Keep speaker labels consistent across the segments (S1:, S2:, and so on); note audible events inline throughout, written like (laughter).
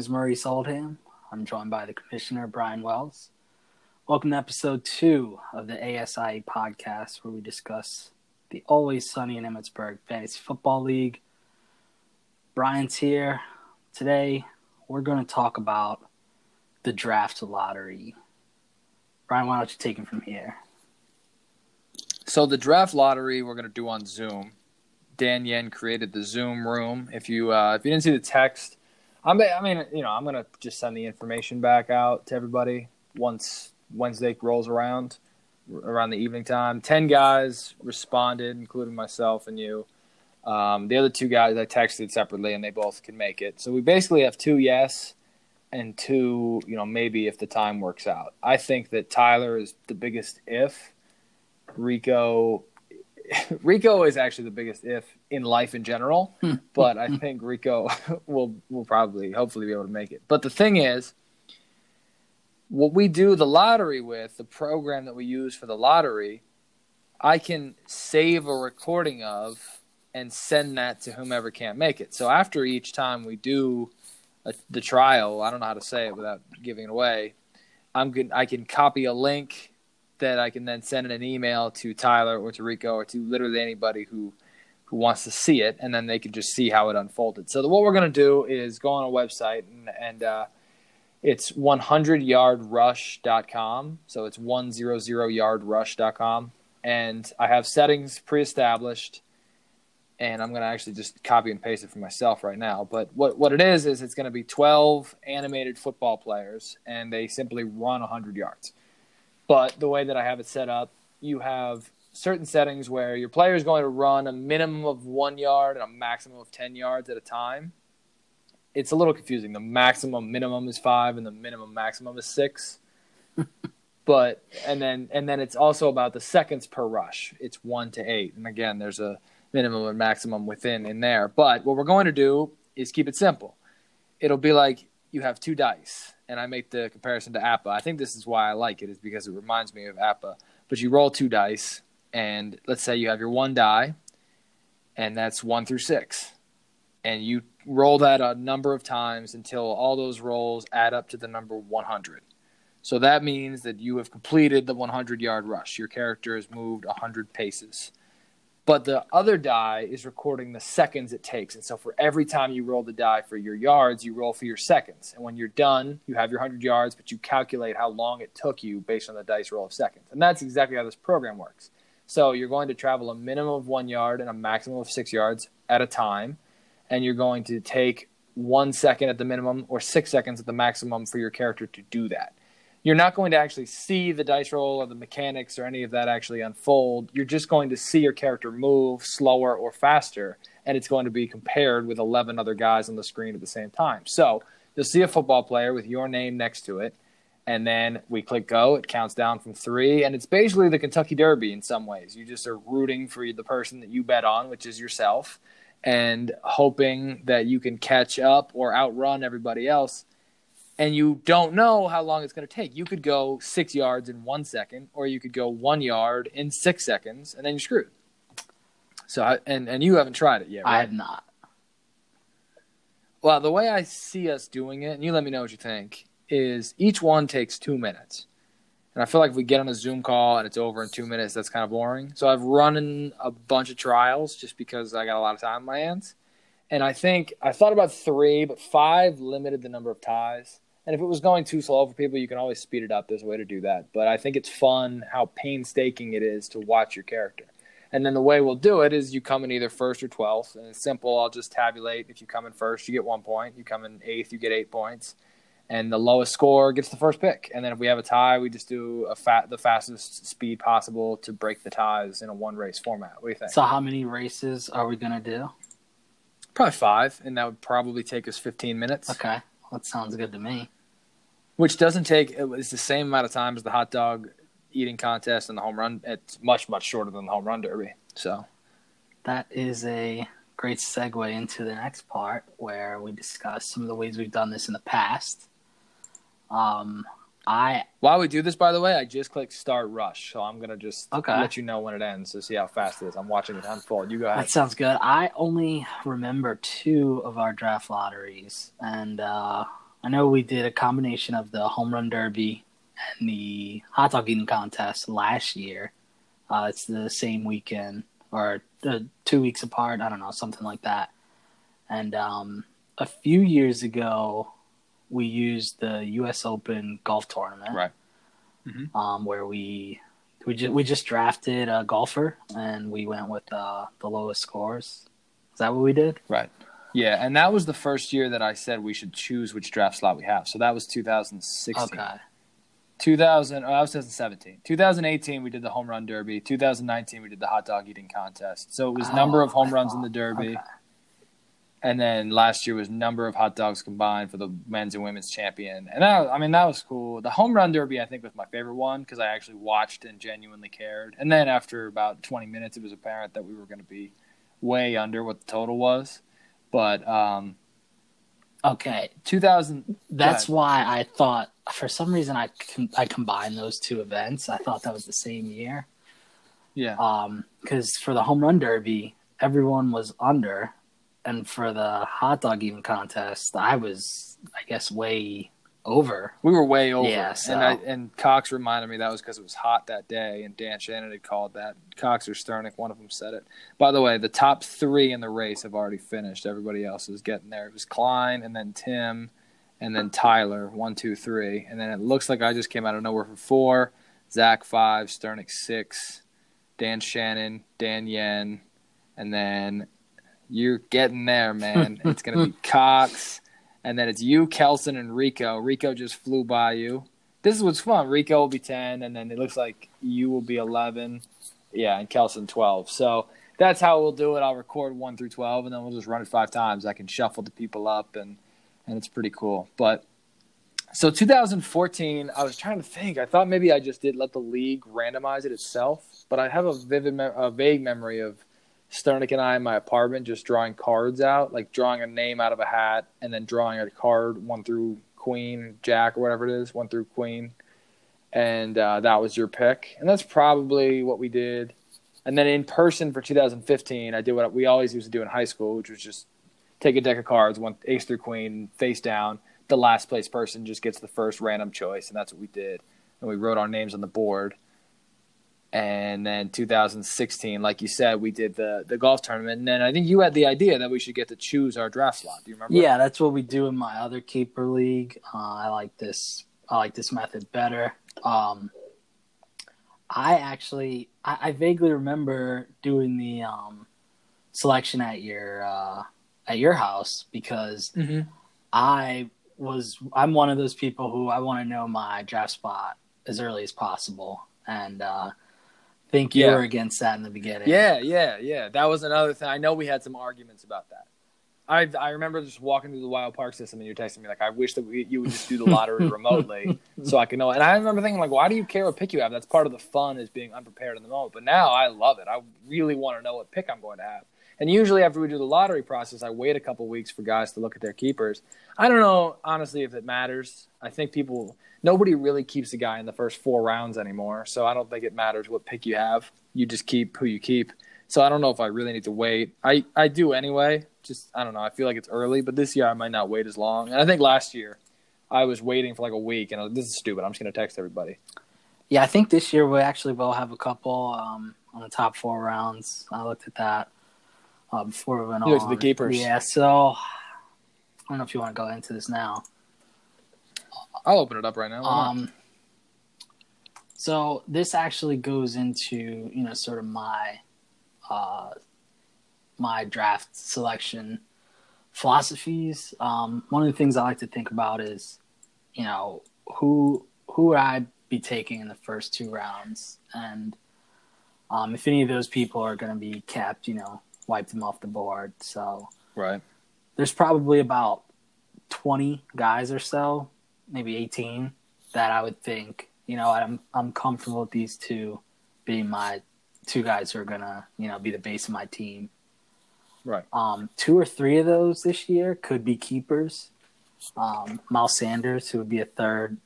S1: Is Maurice Oldham. I'm joined by the Commissioner, Brian Wells. Welcome to episode two of the ASI podcast, where we discuss the Always Sunny in Emmitsburg Fantasy Football League. Brian's here. Today, we're going to talk about the draft lottery. Brian, why don't you take it from here?
S2: So the draft lottery we're gonna do on Zoom. Dan Yen created the Zoom room. If you uh, if you didn't see the text, I'm, I mean you know I'm gonna just send the information back out to everybody once Wednesday rolls around around the evening time. Ten guys responded, including myself and you. Um, the other two guys I texted separately, and they both can make it. So we basically have two yes and two, you know, maybe if the time works out. I think that Tyler is the biggest if. Rico (laughs) Rico is actually the biggest if in life in general,
S1: Hmm.
S2: but I think Rico (laughs) will will probably hopefully be able to make it. But the thing is, what we do the lottery with, the program that we use for the lottery, I can save a recording of and send that to whomever can't make it. So after each time we do a, the trial, I don't know how to say it without giving it away. I'm good. I can copy a link that I can then send in an email to Tyler or to Rico or to literally anybody who who wants to see it, and then they can just see how it unfolded. So what we're going to do is go on a website and, and uh, it's 100yardrush.com. So it's 100yardrush.com, and I have settings pre-established. And I'm going to actually just copy and paste it for myself right now. But what, what it is, is it's going to be 12 animated football players, and they simply run 100 yards. But the way that I have it set up, you have certain settings where your player is going to run a minimum of one yard and a maximum of 10 yards at a time. It's a little confusing. The maximum minimum is five, and the minimum maximum is six. (laughs) but and then and then it's also about the seconds per rush. It's one to eight, and again, there's a minimum and maximum within in there. But what we're going to do is keep it simple. It'll be like you have two dice, and I make the comparison to APA. I think this is why I like it, is because it reminds me of APA. But you roll two dice, and let's say you have your one die, and that's one through six. And you roll that a number of times until all those rolls add up to the number 100. So that means that you have completed the 100 yard rush. Your character has moved 100 paces but the other die is recording the seconds it takes. And so for every time you roll the die for your yards, you roll for your seconds. And when you're done, you have your 100 yards, but you calculate how long it took you based on the dice roll of seconds. And that's exactly how this program works. So you're going to travel a minimum of one yard and a maximum of six yards at a time. And you're going to take one second at the minimum or six seconds at the maximum for your character to do that you're not going to actually see the dice roll or the mechanics or any of that actually unfold. You're just going to see your character move slower or faster, and it's going to be compared with 11 other guys on the screen at the same time. So you'll see a football player with your name next to it, and then we click go. It counts down from three, and it's basically the Kentucky Derby in some ways. You just are rooting for the person that you bet on, which is yourself, and hoping that you can catch up or outrun everybody else and you don't know how long it's going to take. You could go six yards in one second, or you could go one yard in six seconds, and then you're screwed. So, I, and and you haven't tried it yet, right?
S1: I have not.
S2: Well, the way I see us doing it, and you let me know what you think, is each one takes two minutes. And I feel like if we get on a Zoom call and it's over in two minutes, that's kind of boring. So I've run a bunch of trials just because I got a lot of time on my hands. And I think I thought about three, but five limited the number of ties. And if it was going too slow for people, you can always speed it up. There's a way to do that. But I think it's fun how painstaking it is to watch your character. And then the way we'll do it is you come in either first or 12th. And it's simple. I'll just tabulate. If you come in first, you get one point. You come in eighth, you get eight points. And the lowest score gets the first pick. And then if we have a tie, we just do a fat, the fastest speed possible to break the ties in a one race format. What do you think?
S1: So, how many races are we going to do?
S2: Probably five. And that would probably take us 15 minutes.
S1: Okay. That sounds good to me.
S2: which doesn't take it's the same amount of time as the hot dog eating contest and the home run it's much much shorter than the home run derby so
S1: That is a great segue into the next part where we discuss some of the ways we've done this in the past. Um, I
S2: While we do this, by the way, I just clicked start rush, so I'm gonna just
S1: Okay.
S2: let you know when it ends to see how fast it is. I'm watching it unfold. You go ahead.
S1: that sounds good. I only remember two of our draft lotteries, and uh, I know we did a combination of the home run derby and the hot dog eating contest last year. Uh, it's the same weekend or uh, two weeks apart. I don't know, something like that. And um, a few years ago, we used the U.S. Open golf tournament,
S2: Right.
S1: Um, where we we just we just drafted a golfer and we went with uh, the lowest scores. Is that what we did?
S2: Right. Yeah, and that was the first year that I said we should choose which draft slot we have. So that was 2016.
S1: Okay.
S2: 2000, oh, that was 2017. 2018, we did the home run derby. 2019, we did the hot dog eating contest. So it was number of
S1: Oh,
S2: home
S1: I
S2: runs in the derby.
S1: okay.
S2: And then last year was number of hot dogs combined for the men's and women's champion. And that, I mean, that was cool. The home run derby, I think, was my favorite one because I actually watched and genuinely cared. And then after about 20 minutes, it was apparent that we were going to be way under what the total was. But um,
S1: Okay,
S2: 2000,
S1: that's why I thought for some reason I com- I combined those two events. I thought that was the same year.
S2: yeah.
S1: Um, because for the home run derby, everyone was under, and for the hot dog eating contest, I was, I guess, way over.
S2: We were way over.
S1: Yeah, so-
S2: And I, and Cox reminded me that was because it was hot that day, and Dan Shannon had called that. Cox or Sternick, one of them said it. By the way, the top three in the race have already finished. Everybody else is getting there. It was Klein, and then Tim, and then Tyler, one, two, three. And then it looks like I just came out of nowhere for four. Zach, five. Sternick, six. Dan Shannon, Dan Yen, and then you're getting there, man. (laughs) it's going to be Cox and then it's you, Kelson, and Rico. Rico just flew by you. This is what's fun. Rico will be ten, and then it looks like you will be eleven. Yeah, and Kelson twelve. So that's how we'll do it. I'll record one through twelve, and then we'll just run it five times. I can shuffle the people up, and and it's pretty cool. But so 2014, I was trying to think. I thought maybe I just did let the league randomize it itself, but I have a vivid, me- a vague memory of Sternick and I in my apartment just drawing cards out, like drawing a name out of a hat and then drawing a card, one through Queen, Jack, or whatever it is, one through Queen. And uh, that was your pick. And that's probably what we did. And then in person for 2015, I did what we always used to do in high school, which was just take a deck of cards, one ace through queen, face down. The last place person just gets the first random choice, and that's what we did. And we wrote our names on the board. And then 2016, like you said, we did the the golf tournament. And then I think you had the idea that we should get to choose our draft slot. Do you remember?
S1: Yeah, that's what we do in my other keeper league. Uh, I like this. I like this method better. Um, I actually, I, I vaguely remember doing the um, selection at your uh, at your house because
S2: hmm
S1: I was I'm one of those people who I want to know my draft spot as early as possible, and uh, think you
S2: Yeah.
S1: were against that in the beginning.
S2: Yeah, yeah, yeah. That was another thing. I know we had some arguments about that. I I remember just walking through the wild park system and you're texting me like, I wish that we, you would just do the lottery (laughs) remotely so I could know. And I remember thinking like, why do you care what pick you have? That's part of the fun is being unprepared in the moment. But now I love it. I really want to know what pick I'm going to have. And usually after we do the lottery process, I wait a couple weeks for guys to look at their keepers. I don't know honestly if it matters. I think people nobody really keeps a guy in the first four rounds anymore. So I don't think it matters what pick you have. You just keep who you keep. So I don't know if I really need to wait. I, I do anyway. Just I don't know. I feel like it's early, but this year I might not wait as long. And I think last year I was waiting for like a week, and I was, this is stupid. I'm just gonna text everybody.
S1: Yeah, I think this year we actually will have a couple um, on the top four rounds. I looked at that uh, before we went
S2: You
S1: on.
S2: the keepers.
S1: Yeah, so I don't know if you want to go into this now.
S2: I'll open it up right now.
S1: Um, so this actually goes into you know sort of my uh, my draft selection philosophies. Um, one of the things I like to think about is you know who who would I be taking in the first two rounds, and um, if any of those people are going to be kept, you know, wipe them off the board. So
S2: right.
S1: there's probably about 20 guys or so, maybe 18, that I would think, you know, I'm I'm comfortable with these two being my two guys who are gonna, you know, be the base of my team.
S2: Right.
S1: Um, two or three of those this year could be keepers. Um, Miles Sanders, who would be a third.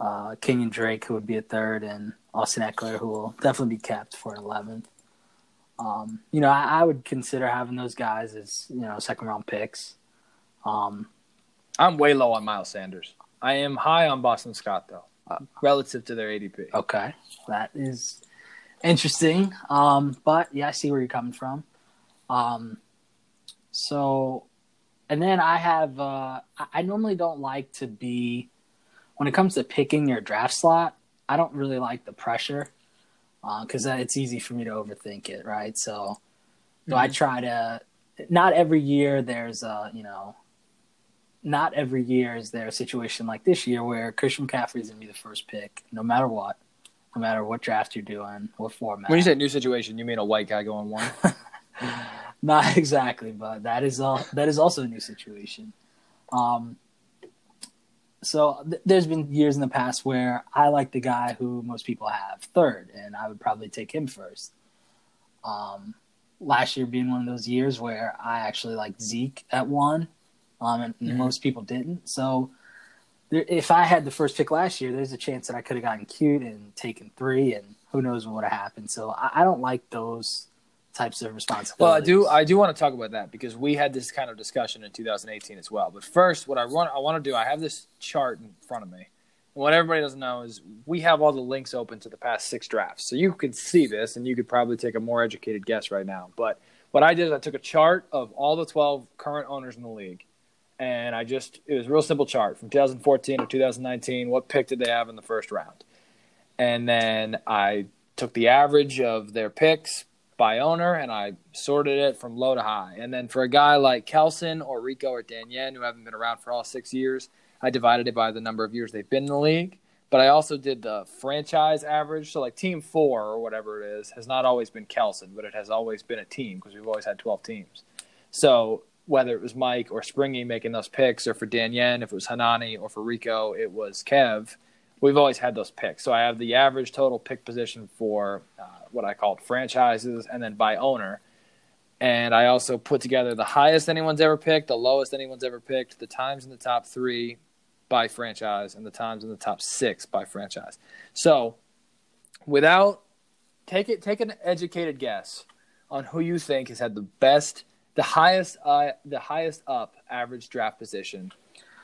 S1: uh, Kenyan Drake, who would be a third, and Austin Ekeler, who will definitely be capped for an 11th. Um, you know, I, I, would consider having those guys as, you know, second round picks. Um,
S2: I'm way low on Miles Sanders. I am high on Boston Scott, though, uh, relative to their ADP.
S1: Okay. That is interesting. Um, but yeah, I see where you're coming from. Um, so, and then I have, uh, I normally don't like to be, when it comes to picking your draft slot, I don't really like the pressure because uh, it's easy for me to overthink it, right? So, mm-hmm. so I try to. Not every year there's a you know. Not every year is there a situation like this year where Christian McCaffrey is going to be the first pick, no matter what, no matter what draft you're doing, what format.
S2: When you say new situation, you mean a white guy going one? (laughs)
S1: Not exactly, but that is all. That is also a new situation. Um, so th- there's been years in the past where I like the guy who most people have third, and I would probably take him first. Um, last year being one of those years where I actually liked Zeke at one, um, and mm-hmm. most people didn't. So there, if I had the first pick last year, there's a chance that I could have gotten cute and taken three, and who knows what would have happened. So I, I don't like those types of responsibilities.
S2: Well, I do. I do want to talk about that because we had this kind of discussion in 2018 as well. But first, what I want I want to do, I have this chart in front of me. And what everybody doesn't know is we have all the links open to the past six drafts, so you could see this, and you could probably take a more educated guess right now. But what I did is I took a chart of all the 12 current owners in the league, and I just it was a real simple chart from 2014 to 2019. What pick did they have in the first round? And then I took the average of their picks by owner, and I sorted it from low to high. And then for a guy like Kelson or Rico or Dan Yen, who haven't been around for all six years, I divided it by the number of years they've been in the league. But I also did the franchise average. So, like team four or whatever it is, has not always been Kelson, but it has always been a team because we've always had 12 teams. So, whether it was Mike or Springy making those picks, or for Dan Yen, if it was Hanani, or for Rico, it was Kev, we've always had those picks. So, I have the average total pick position for uh, what I called franchises and then by owner. And I also put together the highest anyone's ever picked, the lowest anyone's ever picked, the times in the top three by franchise, and the times in the top six by franchise. So, without take it, take an educated guess on who you think has had the best, the highest, uh, the highest up average draft position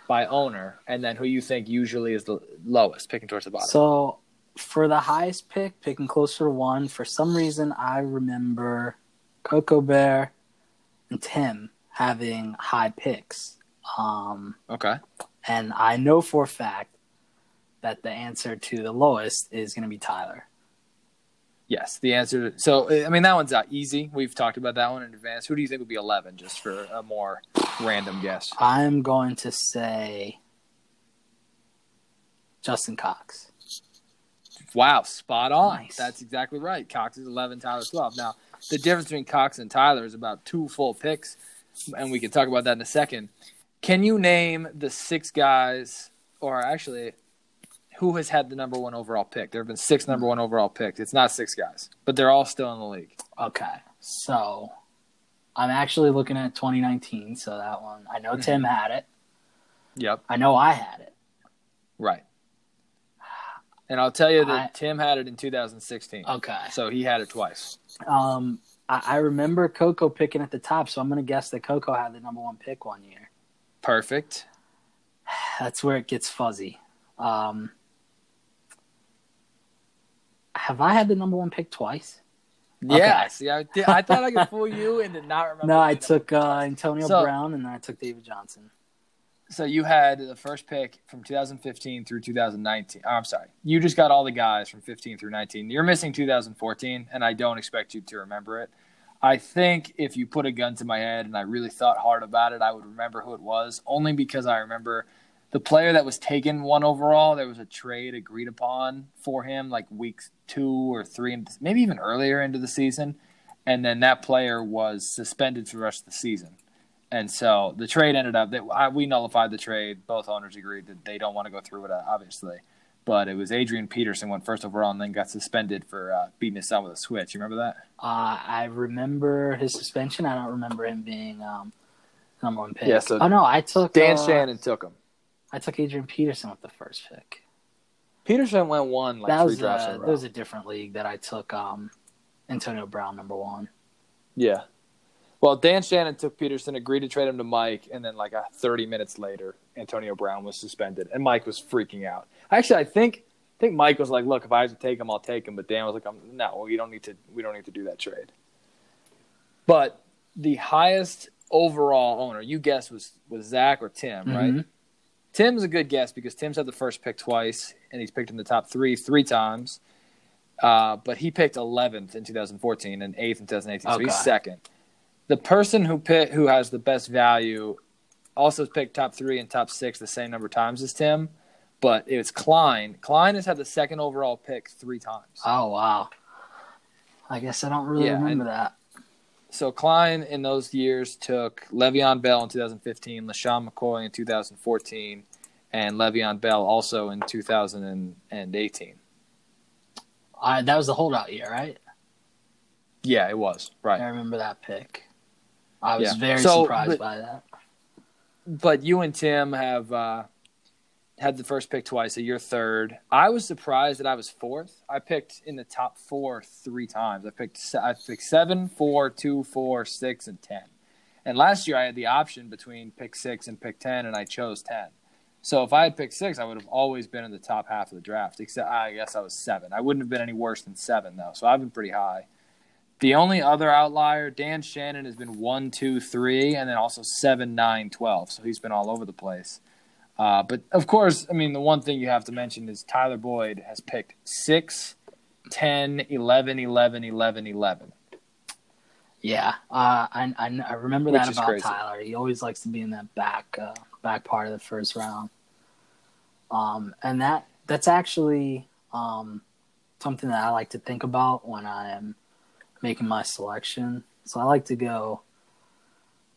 S2: by owner, and then who you think usually is the lowest, picking towards the bottom.
S1: So for the highest pick, picking closer to one, for some reason I remember Coco Bear and Tim having high picks. Um,
S2: okay.
S1: And I know for a fact that the answer to the lowest is going to be Tyler.
S2: Yes, the answer. To, so, I mean, that one's not easy. We've talked about that one in advance. Who do you think would be 11, just for a more random guess?
S1: I'm going to say Justin Cox.
S2: Wow, spot on. Nice. That's exactly right. Cox is 11, Tyler 12. Now, the difference between Cox and Tyler is about two full picks, and we can talk about that in a second. Can you name the six guys, or actually, who has had the number one overall pick? There have been six number one overall picks. It's not six guys, but they're all still in the league.
S1: Okay, so I'm actually looking at 2019. So that one, I know Tim mm-hmm. had it.
S2: Yep.
S1: I know I had it.
S2: Right. And I'll tell you that I, Tim had it in 2016.
S1: Okay.
S2: So he had it twice.
S1: Um, I, I remember Coco picking at the top, so I'm going to guess that Coco had the number one pick one year.
S2: Perfect. (sighs)
S1: That's where it gets fuzzy. Um, have I had the number one pick twice?
S2: Yeah, okay. see, I, I thought I could fool you and did not remember. (laughs)
S1: No, I took uh, Antonio so, Brown and then I took David Johnson
S2: so you had the first pick from 2015 through 2019. Oh, I'm sorry. You just got all the guys from 15 through 19. You're missing 2014, and I don't expect you to remember it. I think if you put a gun to my head and I really thought hard about it, I would remember who it was, only because I remember the player that was taken one overall. There was a trade agreed upon for him like weeks two or three, maybe even earlier into the season. And then that player was suspended for the rest of the season. And so the trade ended up that we nullified the trade. Both owners agreed that they don't want to go through it, uh, obviously. But it was Adrian Peterson went first overall and then got suspended for uh, beating his son with a switch. You remember that?
S1: Uh, I remember his suspension. I don't remember him being um, number one pick.
S2: Yeah, so
S1: oh no, I took
S2: Dan
S1: uh,
S2: Shannon took him.
S1: I took Adrian Peterson with the first pick.
S2: Peterson went one like
S1: that
S2: three
S1: was uh,
S2: drafts
S1: a,
S2: in a
S1: that was a different league that I took um, Antonio Brown number one.
S2: Yeah. Well, Dan Shannon took Peterson, agreed to trade him to Mike, and then like a 30 minutes later, Antonio Brown was suspended, and Mike was freaking out. Actually, I think I think Mike was like, "Look, if I have to take him, I'll take him." But Dan was like, I'm, "No, well, you don't need to. We don't need to do that trade." But the highest overall owner, you guess, was was Zach or Tim, right?
S1: Mm-hmm.
S2: Tim's a good guess because Tim's had the first pick twice, and he's picked in the top three three times. Uh, but he picked 11th in 2014 and 8th in 2018, so he's second. The person who pick, who has the best value also picked top three and top six the same number of times as Tim, but it's Klein. Klein has had the second overall pick three times.
S1: Oh wow! I guess I don't really
S2: Yeah,
S1: remember
S2: and-
S1: that.
S2: So Klein in those years took Le'Veon Bell in 2015, LeSean McCoy in 2014, and Le'Veon Bell also in 2018.
S1: I, that was the holdout year, right?
S2: Yeah, it was right.
S1: I remember that pick. I was
S2: Yeah.
S1: very
S2: So,
S1: surprised
S2: but-
S1: by that.
S2: But you and Tim have uh, had the first pick twice. So you're third. I was surprised that I was fourth. I picked in the top four three times. I picked I picked seven, four, two, four, six, and ten. And last year I had the option between pick six and pick ten, and I chose ten. So if I had picked six, I would have always been in the top half of the draft. Except I guess I was seven. I wouldn't have been any worse than seven though. So I've been pretty high. The only other outlier, Dan Shannon, has been one, two, three, and then also seven, nine, twelve. So he's been all over the place. Uh, but of course, I mean, the one thing you have to mention is Tyler Boyd has picked 6, 10, 11, 11, 11, 11.
S1: Yeah, uh, I, I I remember
S2: Which
S1: that about
S2: crazy.
S1: Tyler. He always likes to be in that back uh, back part of the first round. Um, and that that's actually um, something that I like to think about when I am making my selection. So I like to go.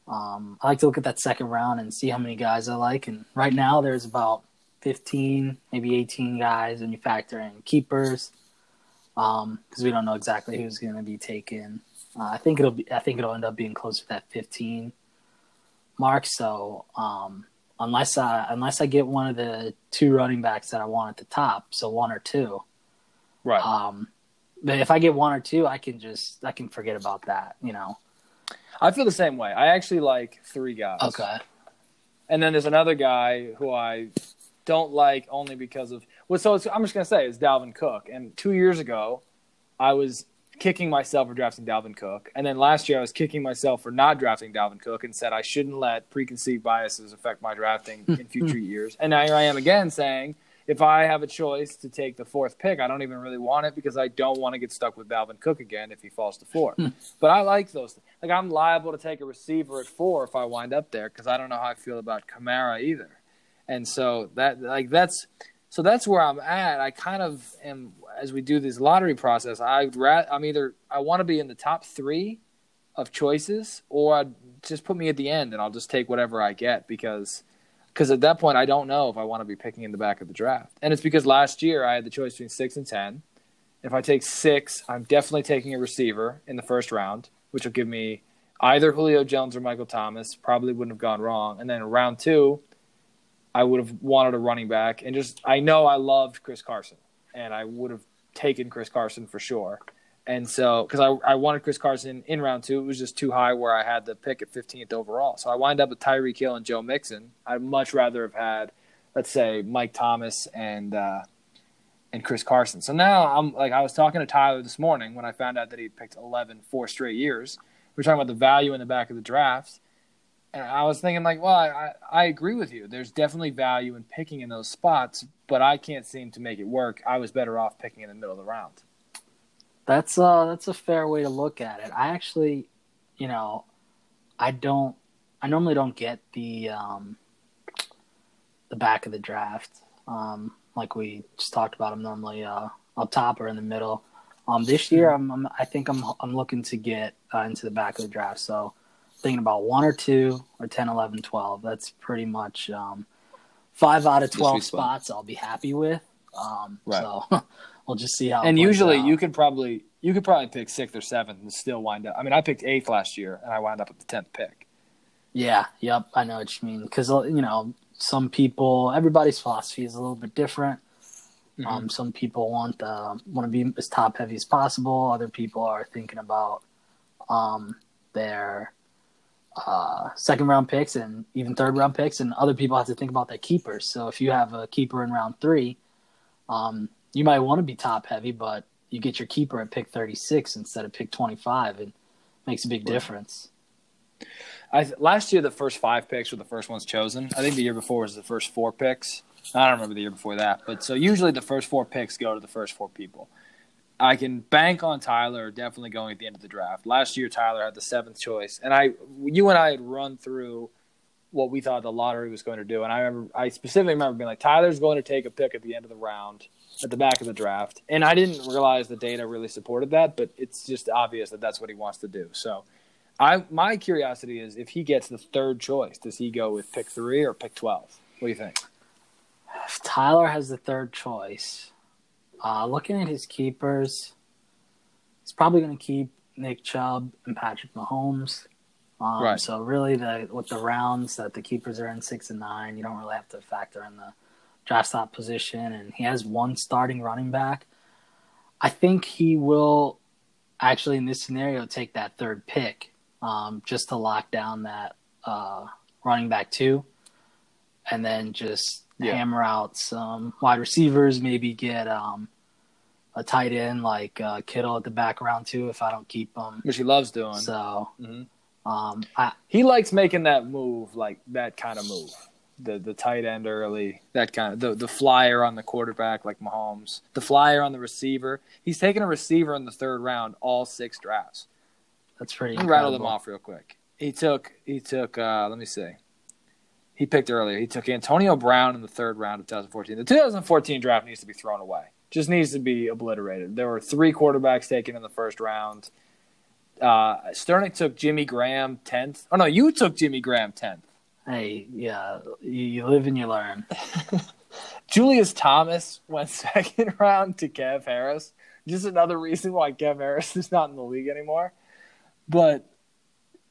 S1: Um, I like to look at that second round and see how many guys I like. And right now, there's about 15, maybe 18 guys, and you factor in keepers because we don't know exactly who's going to be taken. Uh, I think it'll be. I think it'll end up being closer to that 15 mark. So um, unless I unless I get one of the two running backs that I want at the top, so one or two.
S2: Right.
S1: Um, but if I get one or two, I can just I can forget about that. You know.
S2: I feel the same way. I actually like three guys.
S1: Okay.
S2: And then there's another guy who I don't like only because of well. So it's, I'm just gonna say it's Dalvin Cook. And two years ago, I was kicking myself for drafting Dalvin Cook, and then last year I was kicking myself for not drafting Dalvin Cook, and said I shouldn't let preconceived biases affect my drafting in (laughs) future years. And now here I am again saying. If I have a choice to take the fourth pick, I don't even really want it because I don't want to get stuck with Dalvin Cook again if he falls to four. Hmm. but I like those. Like I'm liable to take a receiver at four if I wind up there because I don't know how I feel about Kamara either. And so that like that's so that's where I'm at. I kind of am as we do this lottery process. I'd ra- I'm either I want to be in the top three of choices, or I'd just put me at the end and I'll just take whatever I get because because at that point I don't know if I want to be picking in the back of the draft. And it's because last year I had the choice between six and ten. If I take six, I'm definitely taking a receiver in the first round, which will give me either Julio Jones or Michael Thomas. Probably wouldn't have gone wrong. And then round two, I would have wanted a running back. And just, I know I loved Chris Carson, and I would have taken Chris Carson for sure. And so, because I, I wanted Chris Carson in round two, it was just too high where I had the pick at 15th overall. So I wind up with Tyreek Hill and Joe Mixon. I'd much rather have had, let's say, Mike Thomas and uh, and Chris Carson. So now I'm like, I was talking to Tyler this morning when I found out that he'd picked 11 four straight years. We are talking about the value in the back of the draft. And I was thinking, like, well, I, I agree with you. There's definitely value in picking in those spots, but I can't seem to make it work. I was better off picking in the middle of the round.
S1: That's uh that's a fair way to look at it. I actually, you know, I don't I normally don't get the um the back of the draft. Um like we just talked about I'm normally uh up top or in the middle. Um this year I'm, I'm I think I'm I'm looking to get uh, into the back of the draft. So thinking about one or two or 10 11 12. That's pretty much um 5 out of 12 spots I'll be happy with. Um
S2: Right.
S1: so (laughs) we'll just see how
S2: and usually
S1: out.
S2: you could probably you could probably pick sixth or seventh and still wind up. I mean, I picked eighth last year and I wound up with the tenth pick.
S1: Yeah, yep, I know what you mean. Because you know, some people, everybody's philosophy is a little bit different. Mm-hmm. Um, some people want uh, want to be as top heavy as possible. Other people are thinking about um, their uh, second round picks and even third round picks, and other people have to think about their keepers. So if you have a keeper in round three, um, you might want to be top heavy, but you get your keeper at pick 36 instead of pick 25. It makes a big difference.
S2: I, last year, the first five picks were the first ones chosen. I think the year before was the first four picks. I don't remember the year before that, but so usually the first four picks go to the first four people. I can bank on Tyler definitely going at the end of the draft. Last year, Tyler had the seventh choice, and I, you and I had run through what we thought the lottery was going to do, and I remember, I specifically remember being like, Tyler's going to take a pick at the end of the round, at the back of the draft, and I didn't realize the data really supported that, but it's just obvious that that's what he wants to do. So, I, my curiosity is if he gets the third choice, does he go with pick three or pick twelve? What do you think?
S1: If Tyler has the third choice, uh, looking at his keepers, he's probably going to keep Nick Chubb and Patrick Mahomes. Um, right. So really, the with the rounds that the keepers are in six and nine, you don't really have to factor in the draft slot position, and he has one starting running back. I think he will actually in this scenario take that third pick um, just to lock down that uh, running back two, and then just yeah. hammer out some wide receivers. Maybe get um, a tight end like uh, Kittle at the back round two if I don't keep him,
S2: which he loves doing.
S1: So mm-hmm. um, I,
S2: he likes making that move, like that kind of move. The the tight end early, that kind of the the flyer on the quarterback like Mahomes, the flyer on the receiver. He's taken a receiver in the third round all six drafts.
S1: That's pretty.
S2: Me rattle them off real quick. He took he took uh, let me see. He picked earlier. He took Antonio Brown in the third round of 2014. The 2014 draft needs to be thrown away just needs to be obliterated. There were three quarterbacks taken in the first round. Uh, Sternick took Jimmy Graham tenth. Oh no, you took Jimmy Graham tenth.
S1: Hey, yeah, you live and you learn. (laughs)
S2: Julius Thomas went (laughs) second round to Kev Harris. Just another reason why Kev Harris is not in the league anymore. But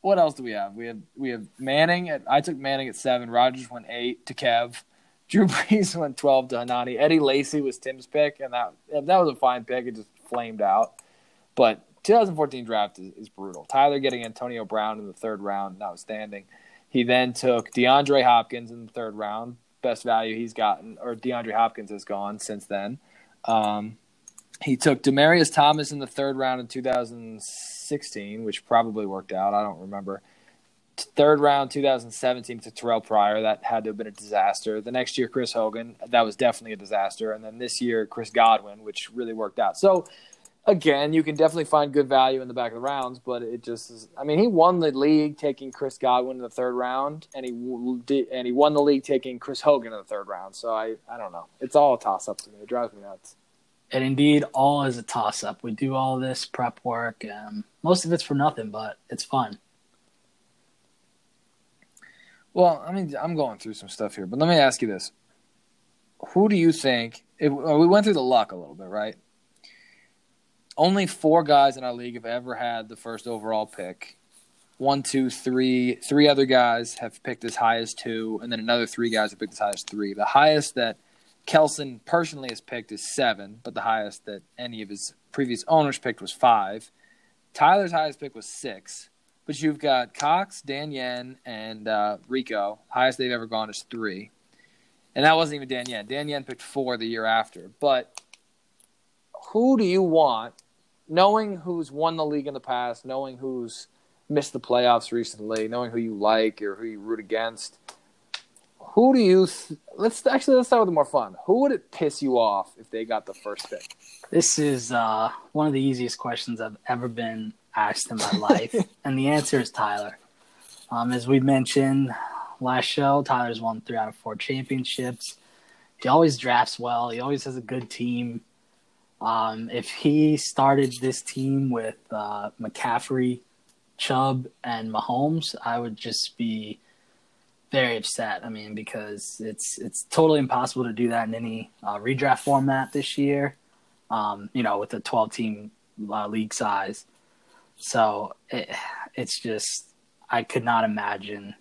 S2: what else do we have? We have we have Manning. At, I took Manning at seven. Rodgers went eight to Kev. (laughs) Drew Brees went 12 to Hanani. Eddie Lacy was Tim's pick, and that that was a fine pick. It just flamed out. But 2014 draft is, is brutal. Tyler getting Antonio Brown in the third round, notwithstanding. He then took DeAndre Hopkins in the third round, best value he's gotten, or DeAndre Hopkins has gone since then. Um, he took Demaryius Thomas in the third round in 2016, which probably worked out. I don't remember third round 2017 to Terrelle Pryor. That had to have been a disaster. The next year, Chris Hogan. That was definitely a disaster. And then this year, Chris Godwin, which really worked out. So, again, you can definitely find good value in the back of the rounds, but it just is. I mean, he won the league taking Chris Godwin in the third round, and he and he won the league taking Chris Hogan in the third round. So I, I don't know. It's all a toss up to me. It drives me nuts.
S1: And indeed, all is a toss up. We do all this prep work. Um, most of it's for nothing, but it's fun.
S2: Well, I mean, I'm going through some stuff here, but let me ask you this: Who do you think? If, we went through the luck a little bit, right? Only four guys in our league have ever had the first overall pick. One, two, three. Three other guys have picked as high as two, and then another three guys have picked as high as three. The highest that Kelson personally has picked is seven, but the highest that any of his previous owners picked was five. Tyler's highest pick was six. But you've got Cox, Dan Yen, and uh, Rico. Highest they've ever gone is three. And that wasn't even Dan Yen. Dan Yen picked four the year after. But who do you want, knowing who's won the league in the past, knowing who's missed the playoffs recently, knowing who you like or who you root against, who do you th- let's actually let's start with the more fun. Who would it piss you off if they got the first pick?
S1: This is uh, one of the easiest questions I've ever been asked in my (laughs) life? and the answer is Tyler. Um, as we mentioned last show, Tyler's won three out of four championships. He always drafts well. He always has a good team. Um, if he started this team with uh, McCaffrey, Chubb, and Mahomes, I would just be very upset. I mean, because it's it's totally impossible to do that in any uh, redraft format this year. Um, you know, with a 12 team uh, league size. So it, it's just I could not imagine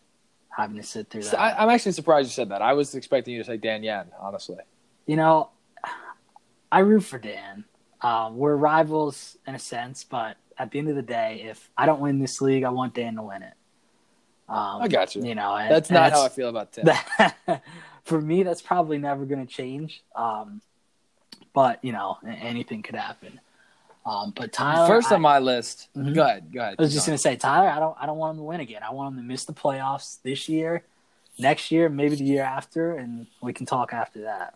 S1: having to sit through that.
S2: I, am actually surprised you said that. I was expecting you to say Dan Yen, honestly.
S1: You know, I root for Dan. Um, we're rivals in a sense, but at the end of the day, if I don't win this league, I want Dan to win it. Um,
S2: I got you.
S1: You know, and,
S2: That's not how I feel about Tim.
S1: that, (laughs) for me, that's probably never going to change. Um, but you know, anything could happen. Um, but Tyler,
S2: First
S1: I,
S2: on my list.
S1: Mhm.
S2: Go ahead. Go ahead.
S1: I was just going to say, Tyler, I don't, I don't want him to win again. I want him to miss the playoffs this year, next year, maybe the year after, and we can talk after that.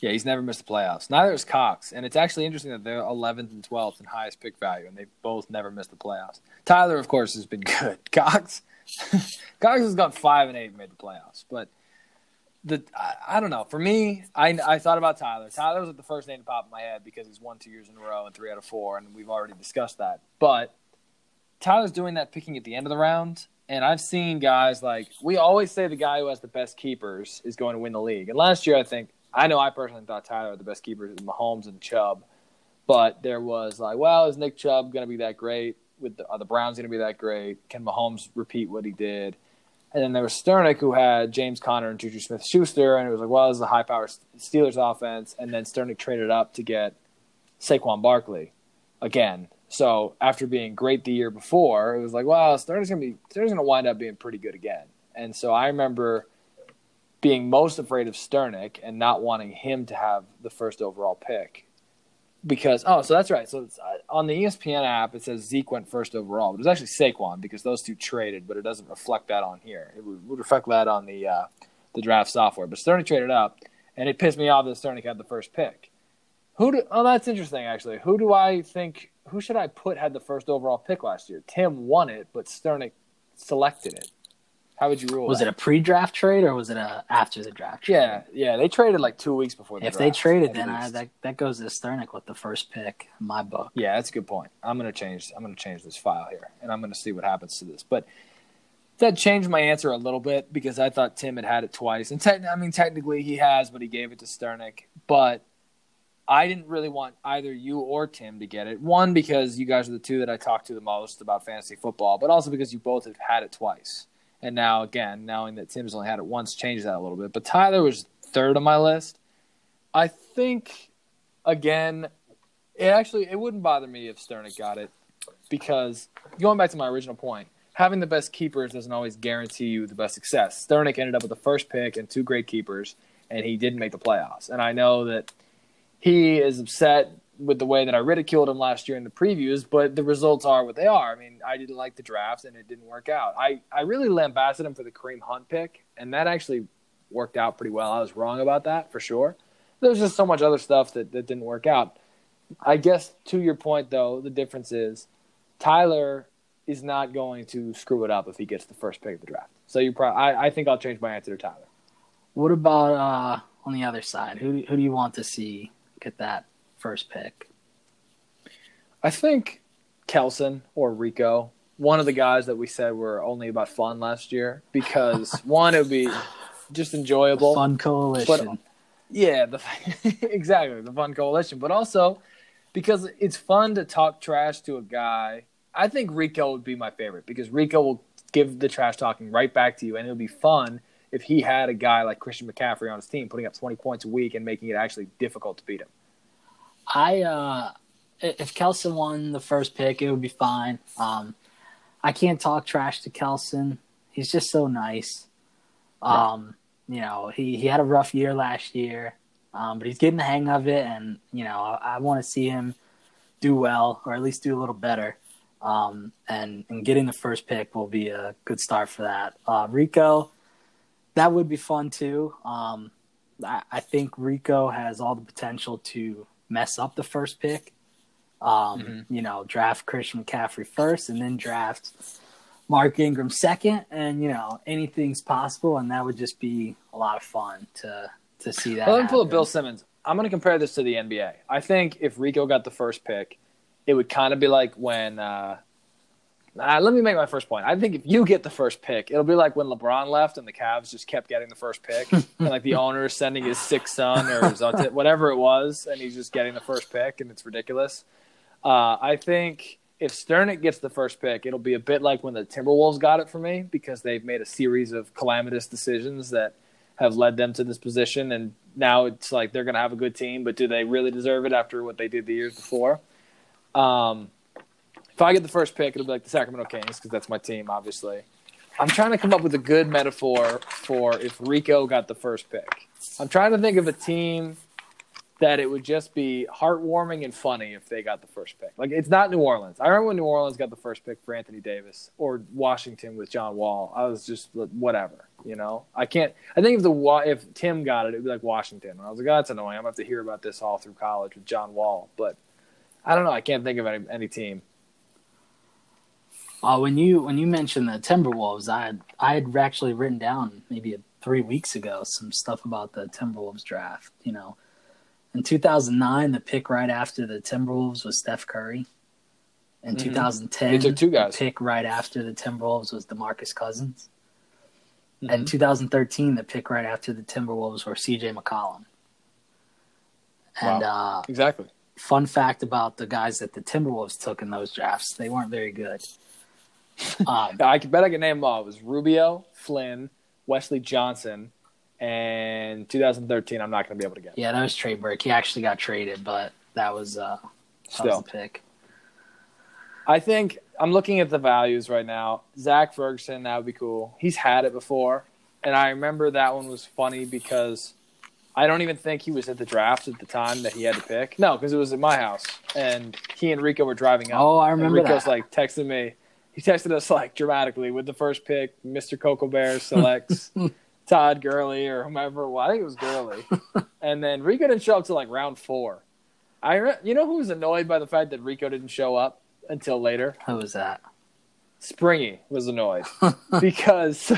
S2: Yeah, he's never missed the playoffs. Neither is Cox, and it's actually interesting that they're 11th and 12th in highest pick value, and they both never missed the playoffs. Tyler, of course, has been (laughs) good. Cox, (laughs) Cox has gone five and eight, and made the playoffs, but the I, I don't know. For me, I I thought about Tyler. Tyler was the first name to pop in my head because he's won two years in a row and three out of four, and we've already discussed that. But Tyler's doing that picking at the end of the round. And I've seen guys like we always say the guy who has the best keepers is going to win the league. And last year, I think I know I personally thought Tyler had the best keepers, Mahomes and Chubb. But there was like, well, is Nick Chubb going to be that great? With the, are the Browns going to be that great? Can Mahomes repeat what he did? And then there was Sternick who had James Conner and Juju Smith Schuster, and it was like, well, this is a high power Steelers offense. And then Sternick traded up to get Saquon Barkley again. So after being great the year before, it was like, wow, Sternick's gonna be Sternick's gonna wind up being pretty good again. And so I remember being most afraid of Sternick and not wanting him to have the first overall pick because oh, so that's right. So uh, on the ESPN app, it says Zeke went first overall, but it was actually Saquon because those two traded, but it doesn't reflect that on here. It would, would reflect that on the uh, the draft software. But Sternick traded up, and it pissed me off that Sternick had the first pick. Who do? Oh, that's interesting. Actually, who do I think? Who should I put had the first overall pick last year? Tim won it, but Sternick selected it. How would you rule?
S1: Was
S2: that?
S1: it a pre-draft trade or was it a after the draft? Trade?
S2: Yeah, yeah. They traded like two weeks before. The
S1: If they traded, then I, that that goes to Sternick with the first pick in my book.
S2: Yeah, that's a good point. I'm gonna change. I'm gonna change this file here, and I'm gonna see what happens to this. But that changed my answer a little bit because I thought Tim had had it twice, and te- I mean technically he has, but he gave it to Sternick. But I didn't really want either you or Tim to get it. One because you guys are the two that I talk to the most about fantasy football, but also because you both have had it twice. And now again, knowing that Tim's only had it once changes that a little bit. But Tyler was third on my list. I think again, it actually it wouldn't bother me if Sternick got it because going back to my original point, having the best keepers doesn't always guarantee you the best success. Sternick ended up with the first pick and two great keepers, and he didn't make the playoffs. And I know that he is upset with the way that I ridiculed him last year in the previews, but the results are what they are. I mean, I didn't like the draft and it didn't work out. I, I really lambasted him for the Kareem Hunt pick, and that actually worked out pretty well. I was wrong about that for sure. There's just so much other stuff that, that didn't work out. I guess to your point though, the difference is Tyler is not going to screw it up if he gets the first pick of the draft. So you probably I, I think I'll change my answer to Tyler.
S1: What about uh, on the other side? Who who do you want to see get that first pick?
S2: I think Kelson or Rico, one of the guys that we said were only about fun last year, because (laughs) one, it would be just enjoyable.
S1: Fun coalition.
S2: But, Yeah, the, (laughs) exactly the fun coalition, but also because it's fun to talk trash to a guy. I think Rico would be my favorite because Rico will give the trash talking right back to you, and it would be fun if he had a guy like Christian McCaffrey on his team, putting up twenty points a week and making it actually difficult to beat him.
S1: I uh, if Kelson won the first pick, it would be fine. Um, I can't talk trash to Kelson. He's just so nice. Um, you know, he, he had a rough year last year, um, but he's getting the hang of it, and you know, I, I want to see him do well, or at least do a little better. Um, and and getting the first pick will be a good start for that. Uh, Rico, that would be fun too. Um, I, I think Rico has all the potential to mess up the first pick. Um,
S2: Mhm.
S1: You know, draft Christian McCaffrey first, and then draft Mark Ingram second, and you know anything's possible, and that would just be a lot of fun to to see that.
S2: Well, let me pull up. Bill Simmons. I'm going to compare this to the NBA. I think if Rico got the first pick, it would kind of be like when. Uh, uh, let me make my first point. I think if you get the first pick, it'll be like when LeBron left and the Cavs just kept getting the first pick, (laughs) and like the owner is sending his sixth son or his (laughs) whatever it was, and he's just getting the first pick, and it's ridiculous. Uh, I think if Sternick gets the first pick, it'll be a bit like when the Timberwolves got it for me because they've made a series of calamitous decisions that have led them to this position, and now it's like they're going to have a good team, but do they really deserve it after what they did the years before? Um, if I get the first pick, it'll be like the Sacramento Kings because that's my team, obviously. I'm trying to come up with a good metaphor for if Rico got the first pick. I'm trying to think of a team that it would just be heartwarming and funny if they got the first pick. Like it's not New Orleans. I remember when New Orleans got the first pick for Anthony Davis or Washington with John Wall. I was just whatever, you know. I can't. I think if the if Tim got it, it'd be like Washington. And I was like, oh, that's annoying. I'm gonna have to hear about this all through college with John Wall. But I don't know. I can't think of any any team.
S1: Uh, when you when you mentioned the Timberwolves, I had, I had actually written down maybe three weeks ago some stuff about the Timberwolves draft. You know, in 2009, the pick right after the Timberwolves was Steph Curry. In mm-hmm. 2010,
S2: took two guys.
S1: the pick right after the Timberwolves was DeMarcus Cousins. Mm-hmm. And 2013, the pick right after the Timberwolves were CJ McCollum. And wow. uh,
S2: exactly.
S1: Fun fact about the guys that the Timberwolves took in those drafts, they weren't very good. (laughs)
S2: Um, I bet I can name them all. It was Rubio, Flynn, Wesley Johnson, and 2013. I'm not going to be able to get.
S1: Yeah, that was Trey Burke. He actually got traded, but that was uh, that Still. was the pick.
S2: I think I'm looking at the values right now. Zach Ferguson, that would be cool. He's had it before, and I remember that one was funny because I don't even think he was at the draft at the time that he had to pick. No, because it was at my house, and he and Rico were driving up.
S1: Oh, I remember
S2: and Rico's
S1: that.
S2: like texting me he texted us like dramatically with the first pick, Mr. Cocoa Bear (laughs) selects Todd Gurley or whomever. Well, I think it was Gurley. (laughs) and then Rico didn't show up to like round four. I, re- you know who was annoyed by the fact that Rico didn't show up until later?
S1: Who was that?
S2: Springy was annoyed (laughs) because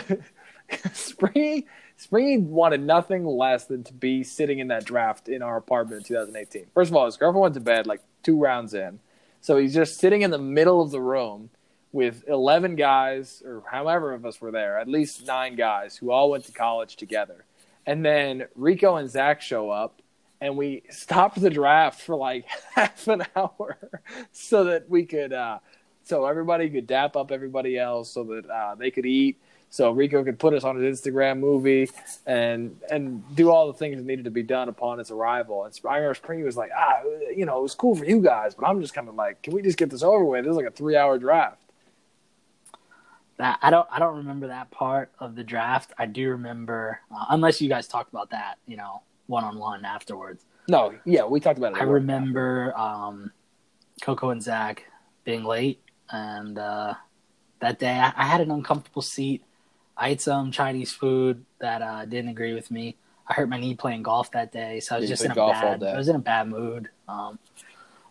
S2: Springy Springy wanted nothing less than to be sitting in that draft in our apartment in 2018. First of all, his girlfriend went to bed like two rounds in, so he's just sitting in the middle of the room with 11 guys, or however of us were there, at least nine guys who all went to college together. And then Rico and Zach show up, and we (laughs) stopped the draft for like (laughs) half an hour (laughs) so that we could, uh, so everybody could dap up everybody else so that uh, they could eat. So Rico could put us on his Instagram movie and and do all the things that needed to be done upon its arrival. And I remember was like, ah, you know, it was cool for you guys, but I'm just kind of like, can we just get this over with? This is like a three hour draft.
S1: That I don't I don't remember that part of the draft. I do remember uh, unless you guys talked about that, you know, one on one afterwards.
S2: No, yeah, we talked about it.
S1: I remember um, Coco and Zach being late, and uh, that day I, I, had an uncomfortable seat. I ate some Chinese food that uh, didn't agree with me. I hurt my knee playing golf that day, so I was just in a bad. I was in a bad mood um,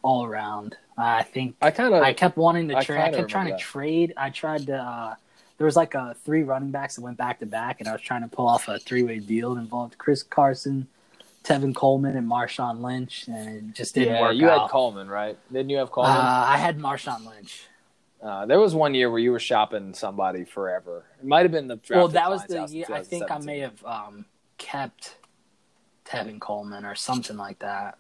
S1: all around. I think
S2: I kind of
S1: I kept wanting to trade. I, I, kept trying to that. trade. I tried to. Uh, there was like a three running backs that went back to back, and I was trying to pull off a three way deal that involved Chris Carson, Tevin Coleman, and Marshawn Lynch, and it just didn't
S2: yeah,
S1: work.
S2: You
S1: out.
S2: had Coleman, right? Didn't you have Coleman?
S1: Uh, I had Marshawn Lynch.
S2: Uh, there was one year where you were shopping somebody forever. It might have been the
S1: well. That was the year. I think I may have um, kept Tevin Coleman or something like that.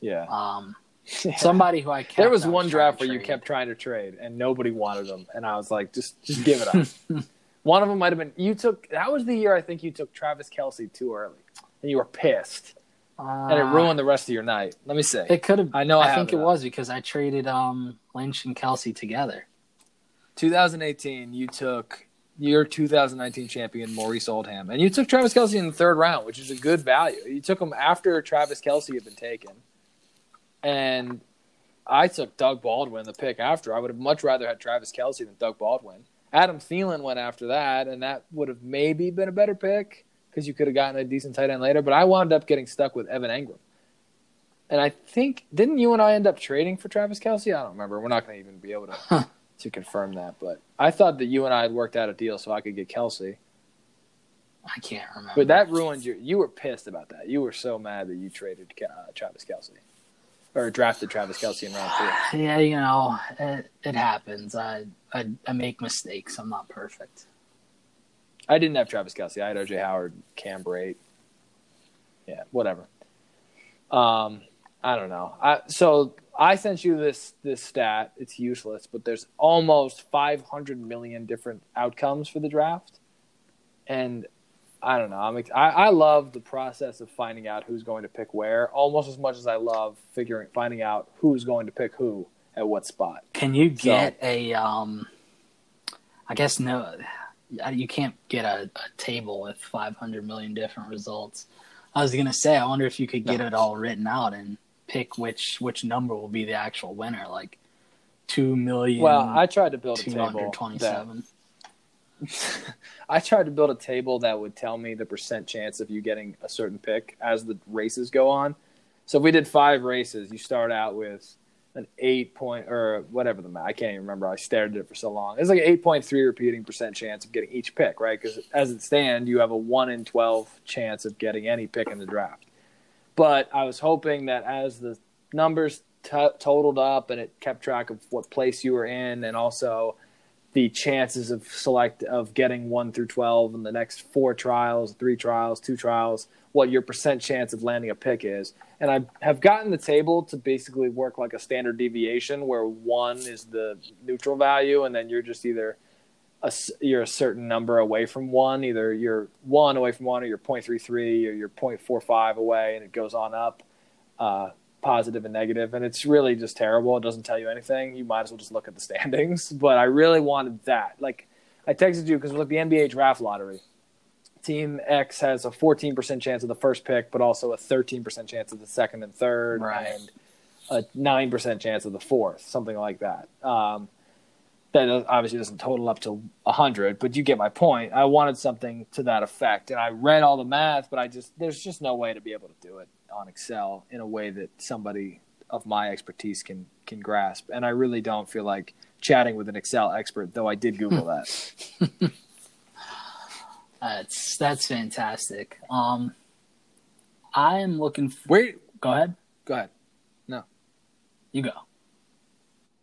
S2: Yeah.
S1: Um, Somebody who I kept,
S2: there was one draft where you kept trying to trade and nobody wanted them, and I was like, just just give it up. (laughs) one of them might have been you took. That was the year I think you took Travis Kelce too early, and you were pissed, uh, and it uh, ruined the rest of your night. Let me say
S1: it could have. I know. I, I think it, it was because I traded um, Lynch and Kelce together.
S2: 2018, you took your 2019 champion Maurice Oldham, and you took Travis Kelce in the third round, which is a good value. You took him after Travis Kelce had been taken and I took Doug Baldwin the pick after. I would have much rather had Travis Kelce than Doug Baldwin. Adam Thielen went after that, and that would have maybe been a better pick because you could have gotten a decent tight end later. But I wound up getting stuck with Evan Engram. And I think didn't you and I end up trading for Travis Kelce? I don't remember. We're not going to even be able to huh. to confirm that. But I thought that you and I had worked out a deal so I could get Kelce.
S1: I can't remember.
S2: But that ruined your. You were pissed about that. You were so mad that you traded uh, Travis Kelce or drafted Travis Kelce in round
S1: three. (sighs) Yeah, you know, it, it happens. I, I, I make mistakes. I'm not perfect.
S2: I didn't have Travis Kelce. I had OJ Howard, Cam Brate. Yeah, whatever. Um, I don't know. I, so I sent you this this stat. It's useless, but there's almost 500 million different outcomes for the draft, and I don't know. I'm ex- I, I love the process of finding out who's going to pick where almost as much as I love figuring finding out who's going to pick who at what spot.
S1: Can you get a um? I guess no, you can't get a, a table with 500 million different results. I was gonna say, I wonder if you could get
S2: No.
S1: it all written out and pick which which number will be the actual winner, like two million.
S2: Well, I tried to build a table
S1: hundred
S2: that
S1: twenty-seven. (laughs)
S2: I tried to build a table that would tell me the percent chance of you getting a certain pick as the races go on. So if we did five races, you start out with an eight point or whatever the I can't even remember. I stared at it for so long. It's like an eight point three repeating percent chance of getting each pick, right? Because as it stands, you have a one in twelve chance of getting any pick in the draft. But I was hoping that as the numbers t- totaled up and it kept track of what place you were in, and also the chances of select of getting one through twelve in the next four trials, three trials, two trials, what your percent chance of landing a pick is. And I have gotten the table to basically work like a standard deviation, where one is the neutral value, and then you're just either a, you're a certain number away from one, either you're one away from one, or you're 0.33, or you're 0.45 away, and it goes on up. Uh, positive and negative, and it's really just terrible. It doesn't tell you anything. You might as well just look at the (laughs) standings. But I really wanted that. Like I texted you because like the NBA draft lottery, Team X has a 14% chance of the first pick, but also a 13% chance of the second and third,
S1: Right.
S2: and a 9% chance of the fourth, something like that. Um, that obviously doesn't total up to 100, but you get my point. I wanted something to that effect, and I read all the math, but I just there's just no way to be able to do it on Excel in a way that somebody of my expertise can can grasp. And I really don't feel like chatting with an Excel expert, though I did Google that. (laughs)
S1: That's that's fantastic. Um, I am looking. f
S2: Wait,
S1: go ahead.
S2: go ahead. No.
S1: You go.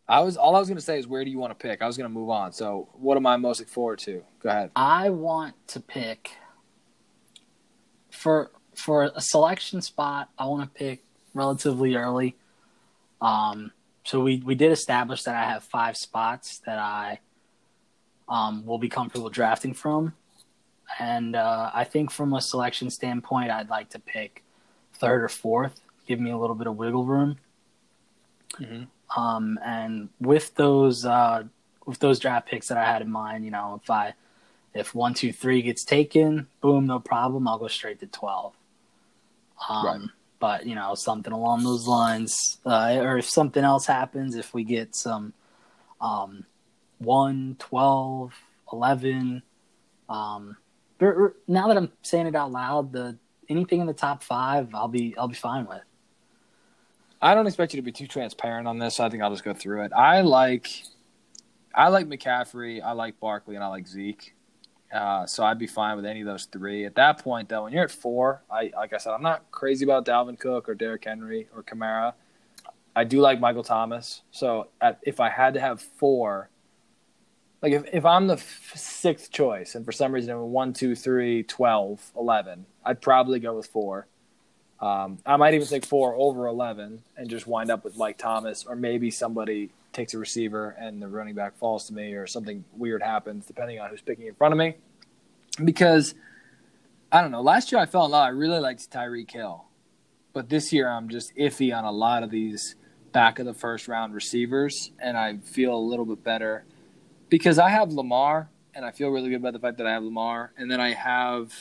S2: I was all I was going to say is where do you want to pick? I was going to move on. So what am I most looking forward to? Go ahead.
S1: I want to pick for for a selection spot. I want to pick relatively early. Um, so we we did establish that I have five spots that I um, will be comfortable drafting from, and uh, I think from a selection standpoint, I'd like to pick third or fourth. Give me a little bit of wiggle room.
S2: Mhm.
S1: Um, and with those uh, with those draft picks that I had in mind, you know, if I if one, two, three gets taken, boom, no problem. I'll go straight to twelve. Um,
S2: Right.
S1: But you know, something along those lines, uh, or if something else happens, if we get some um, 1, 12, 11, um, but now that I'm saying it out loud, the anything in the top five, I'll be I'll be fine with.
S2: I don't expect you to be too transparent on this. So I think I'll just go through it. I like, I like McCaffrey. I like Barkley, and I like Zeke. Uh, so I'd be fine with any of those three. At that point, though, when you're at four, I like I said, I'm not crazy about Dalvin Cook or Derrick Henry or Kamara. I do like Michael Thomas. So at, if I had to have four, like if, if I'm the f- sixth choice and for some reason I'm one, two, three, 12, 11, I'd probably go with four. Um, I might even take four over 11 and just wind up with Mike Thomas, or maybe somebody takes a receiver and the running back falls to me, or something weird happens, depending on who's picking in front of me. Because I don't know. Last year I fell in love. I really liked Tyreek Hill, but this year I'm just iffy on a lot of these back of the first round receivers, and I feel a little bit better because I have Lamar, and I feel really good about the fact that I have Lamar, and then I have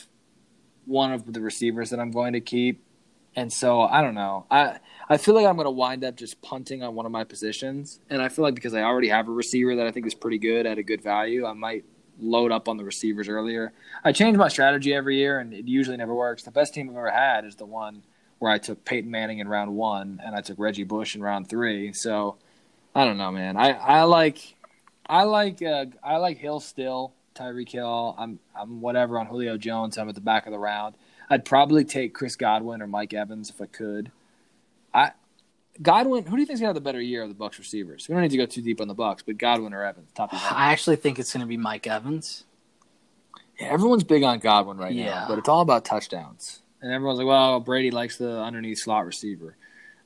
S2: one of the receivers that I'm going to keep. And so I don't know. I I feel like I'm going to wind up just punting on one of my positions, and I feel like because I already have a receiver that I think is pretty good at a good value, I might load up on the receivers earlier. I change my strategy every year, and it usually never works. The best team I've ever had is the one where I took Peyton Manning in round one, and I took Reggie Bush in round three. So I don't know, man. I I like I like uh, I like Hill still. Tyreek Hill. I'm I'm whatever on Julio Jones. I'm at the back of the round. I'd probably take Chris Godwin or Mike Evans if I could. I Godwin. Who do you think's gonna have the better year of the Bucs receivers? We don't need to go too deep on the Bucs, but Godwin or Evans, top of the
S1: I actually think it's going to be Mike Evans.
S2: Yeah, everyone's big on Godwin right
S1: Yeah.
S2: now, but it's all about touchdowns. And everyone's like, "Well, Brady likes the underneath slot receiver."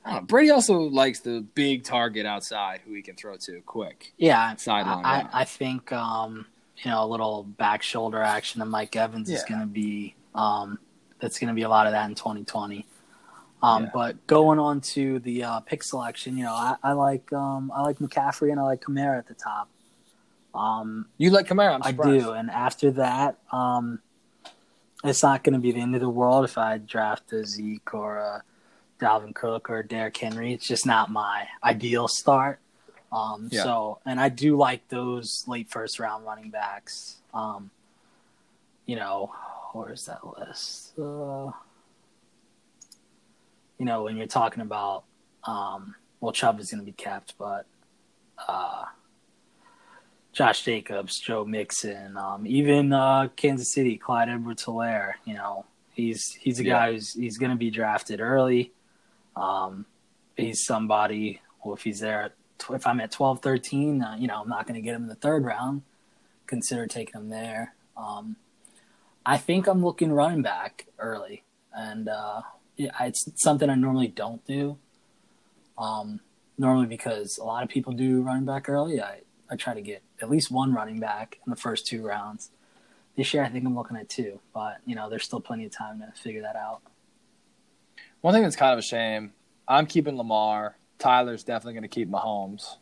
S2: I don't know. Brady also likes the big target outside who he can throw to quick.
S1: Yeah,
S2: Sideline
S1: I,
S2: route.
S1: I think um, you know a little back shoulder action to Mike Evans is going to be Um, that's going to be a lot of that in 2020. Um,
S2: Yeah.
S1: But going on to the uh, pick selection, you know, I, I like um, I like McCaffrey and I like Kamara at the top. Um,
S2: You like Kamara? I'm
S1: I do, and after that, um, it's not going to be the end of the world if I draft a Zeke or a Dalvin Cook or a Derrick Henry. It's just not my ideal start. Um,
S2: Yeah.
S1: So, and I do like those late first round running backs. Um, you know, where's that list? Uh, you know, when you're talking about, um, well, Chubb is going to be kept, but uh, Josh Jacobs, Joe Mixon, um, even uh, Kansas City, Clyde Edwards-Helaire. You know, he's he's a
S2: Yeah.
S1: guy who's he's going to be drafted early. Um, he's somebody. Well, if he's there, if I'm at 12, 13, uh, you know, I'm not going to get him in the third round. Consider taking him there. Um, I think I'm looking running back early, and uh, it's something I normally don't do. Um, normally because a lot of people do running back early. I, I try to get at least one running back in the first two rounds. This year, I think I'm looking at two, but you know, there's still plenty of time to figure that out.
S2: One thing that's kind of a shame. I'm keeping Lamar. Tyler's definitely going to keep Mahomes.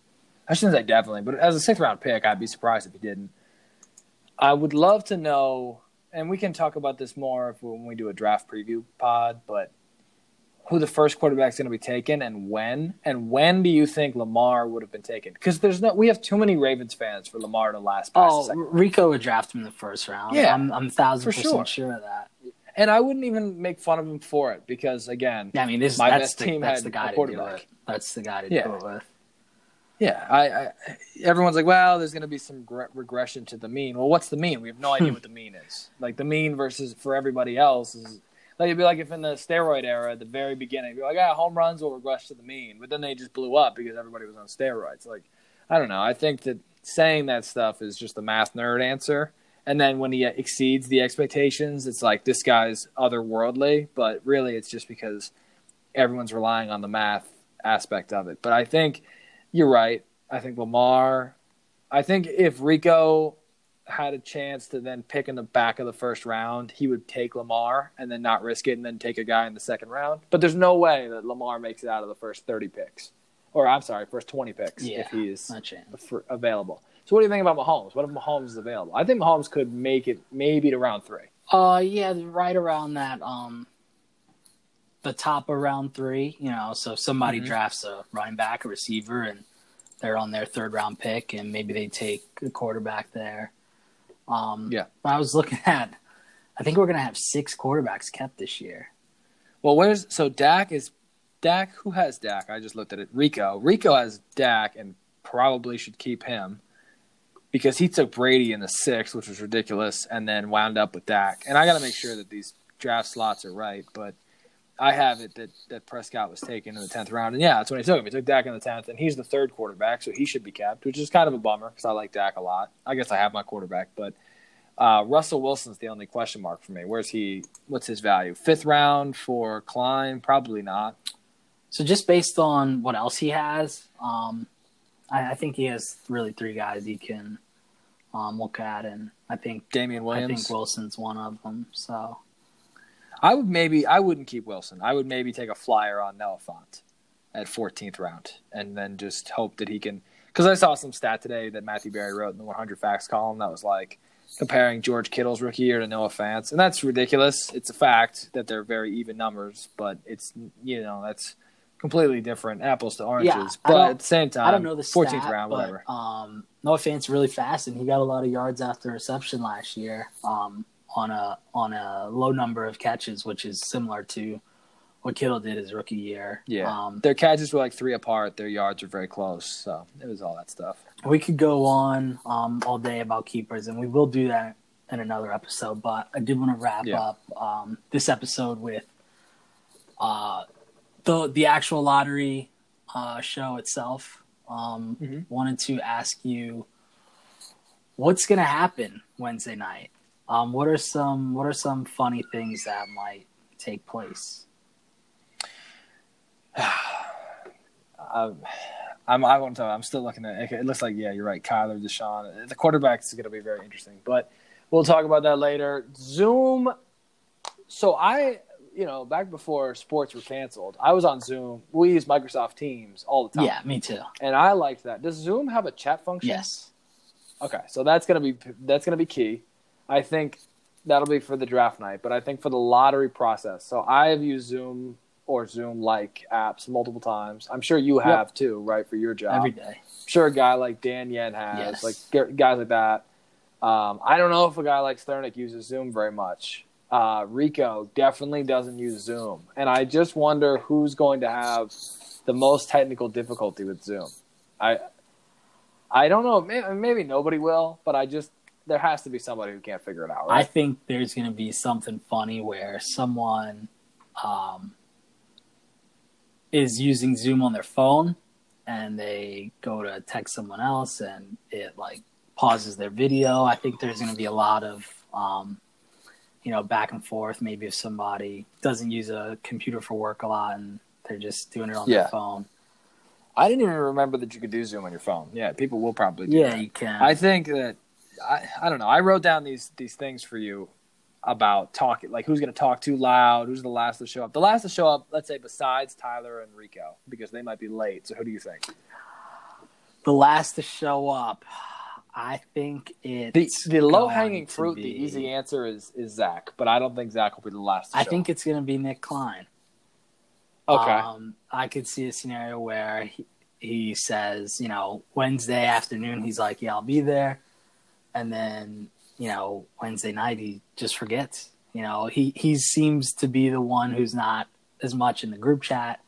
S2: I shouldn't say definitely, but as a sixth round pick, I'd be surprised if he didn't. I would love to know, and we can talk about this more if, when we do a draft preview pod, but who the first quarterback is going to be taken and when, and when do you think Lamar would have been taken? Because there's no, we have too many Ravens fans for Lamar to last
S1: Oh. Rico would draft him in the first round.
S2: Yeah,
S1: I'm, I'm a thousand percent
S2: sure.
S1: sure of that.
S2: And I wouldn't even make fun of him for it because, again,
S1: Yeah, I mean, this
S2: My
S1: that's
S2: best
S1: the,
S2: team
S1: that's
S2: had
S1: the
S2: a
S1: guy to do
S2: quarterback.
S1: That's the guy to
S2: Yeah.
S1: it with.
S2: Yeah, I, I everyone's like, well, there's going to be some gre- regression to the mean. Well, what's the mean? We have no idea hmm. what the mean is. Like the mean versus for everybody else is like it'd be like if in the steroid era at the very beginning, you'd be like, yeah, home runs will regress to the mean, but then they just blew up because everybody was on steroids. Like, I don't know. I think that saying that stuff is just a math nerd answer. And then when he exceeds the expectations, it's like this guy's otherworldly. But really, it's just because everyone's relying on the math aspect of it. But I think you're right. I think Lamar. I think if Rico had a chance to then pick in the back of the first round, he would take Lamar and then not risk it and then take a guy in the second round. But there's no way that Lamar makes it out of the first 30 picks. Or I'm sorry, first 20 picks
S1: Yeah,
S2: if he is
S1: not a chance.
S2: for, available. So what do you think about Mahomes? What if Mahomes is available? I think Mahomes could make it maybe to round three.
S1: Uh, yeah, right around that. Um, the top of round three. You know, so if somebody
S2: Mhm.
S1: drafts a running back, a receiver, and they're on their third round pick, and maybe they take a quarterback there. Um,
S2: Yeah.
S1: but I was looking (laughs) at. I think we're gonna have six quarterbacks kept this year.
S2: Well, where's so Dak is Dak? Who has Dak? I just looked at it. Rico. Rico has Dak and probably should keep him because he took Brady in the sixth, which was ridiculous, and then wound up with Dak. And I got to make sure that these draft slots are right, but I have it that, that Prescott was taken in the tenth round, and yeah, that's when he took him. He took Dak in the tenth, and he's the third quarterback, so he should be kept, which is kind of a bummer because I like Dak a lot. I guess I have my quarterback, but uh, Russell Wilson's the only question mark for me. Where's he? What's his value? Fifth round for Klein? Probably not.
S1: So just based on what else he has, um, I, I think he has really three guys he can um, look at, and I think
S2: Damien
S1: I
S2: Williams.
S1: think Wilson's one of them. So
S2: I would maybe I wouldn't keep Wilson. I would maybe take a flyer on Noah Fant at 14th round and then just hope that he can. Because I saw some stat today that Matthew Berry wrote in the 100 Facts column that was like comparing George Kittle's rookie year to Noah Fant's, and that's ridiculous. It's a fact that they're very even numbers, but it's you know that's completely different apples to oranges.
S1: Yeah,
S2: but at the same time,
S1: I don't know the
S2: 14th
S1: stat,
S2: round,
S1: but,
S2: whatever.
S1: Um, Noah Fant's really fast, and he got a lot of yards after reception last year um, on a on a low number of catches, which is similar to what Kittle did his rookie year.
S2: Yeah,
S1: Um,
S2: their catches were like three apart. Their yards were very close, so it was all that stuff.
S1: we could go on um, all day about keepers, and we will do that in another episode. But I did want to wrap
S2: Yeah.
S1: up um, this episode with uh, the the actual lottery uh, show itself. Um,
S2: Mhm.
S1: Wanted to ask you what's going to happen Wednesday night. Um, what are some What are some funny things that might take place? (sighs)
S2: Um, I'm, I won't tell. I'm still looking at. It looks like yeah, you're right. Kyler, Deshaun, the quarterback is going to be very interesting, but we'll talk about that later. Zoom So I, you know, back before sports were canceled, I was on Zoom. We use Microsoft Teams all the time.
S1: Yeah, me too.
S2: and I liked that. Does Zoom have a chat function?
S1: Yes.
S2: Okay, so that's gonna be that's gonna be key. I think that'll be for the draft night, but I think for the lottery process. So I have used Zoom or Zoom like apps multiple times. I'm sure you have too, right, for your job.
S1: Every day.
S2: I'm sure a guy like Dan Yen has,
S1: Yes.
S2: like guys like that. Um, I don't know if a guy like Sternick uses Zoom very much. Uh, Rico definitely doesn't use Zoom, and I just wonder who's going to have the most technical difficulty with Zoom. I I don't know. Maybe, maybe nobody will, but I just there has to be somebody who can't figure it out.
S1: I think there's going to be something funny where someone um, is using Zoom on their phone and they go to text someone else and it like pauses their video. I think there's going to be a lot of, um, you know, back and forth. Maybe if somebody doesn't use a computer for work a lot and they're just doing it on
S2: Yeah.
S1: their phone.
S2: I didn't even remember that you could do Zoom on your phone. Yeah, people will probably. Do
S1: Yeah,
S2: that.
S1: you can.
S2: I think that I I don't know. I wrote down these these things for you about talking, like who's going to talk too loud, who's the last to show up. The last to show up, let's say, besides Tyler and Rico, because they might be late. So who do you think?
S1: the last to show up. I think
S2: The
S1: it's
S2: the low hanging fruit, the easy answer is is Zach, but I don't think Zach will be the last. To
S1: I think
S2: up.
S1: it's going to be Nick Klein.
S2: okay.
S1: Um, I could see a scenario where he, he says, you know, Wednesday afternoon, he's like, yeah, I'll be there. And then, you know, Wednesday night, he just forgets. You know, he, he seems to be the one who's not as much in the group chat.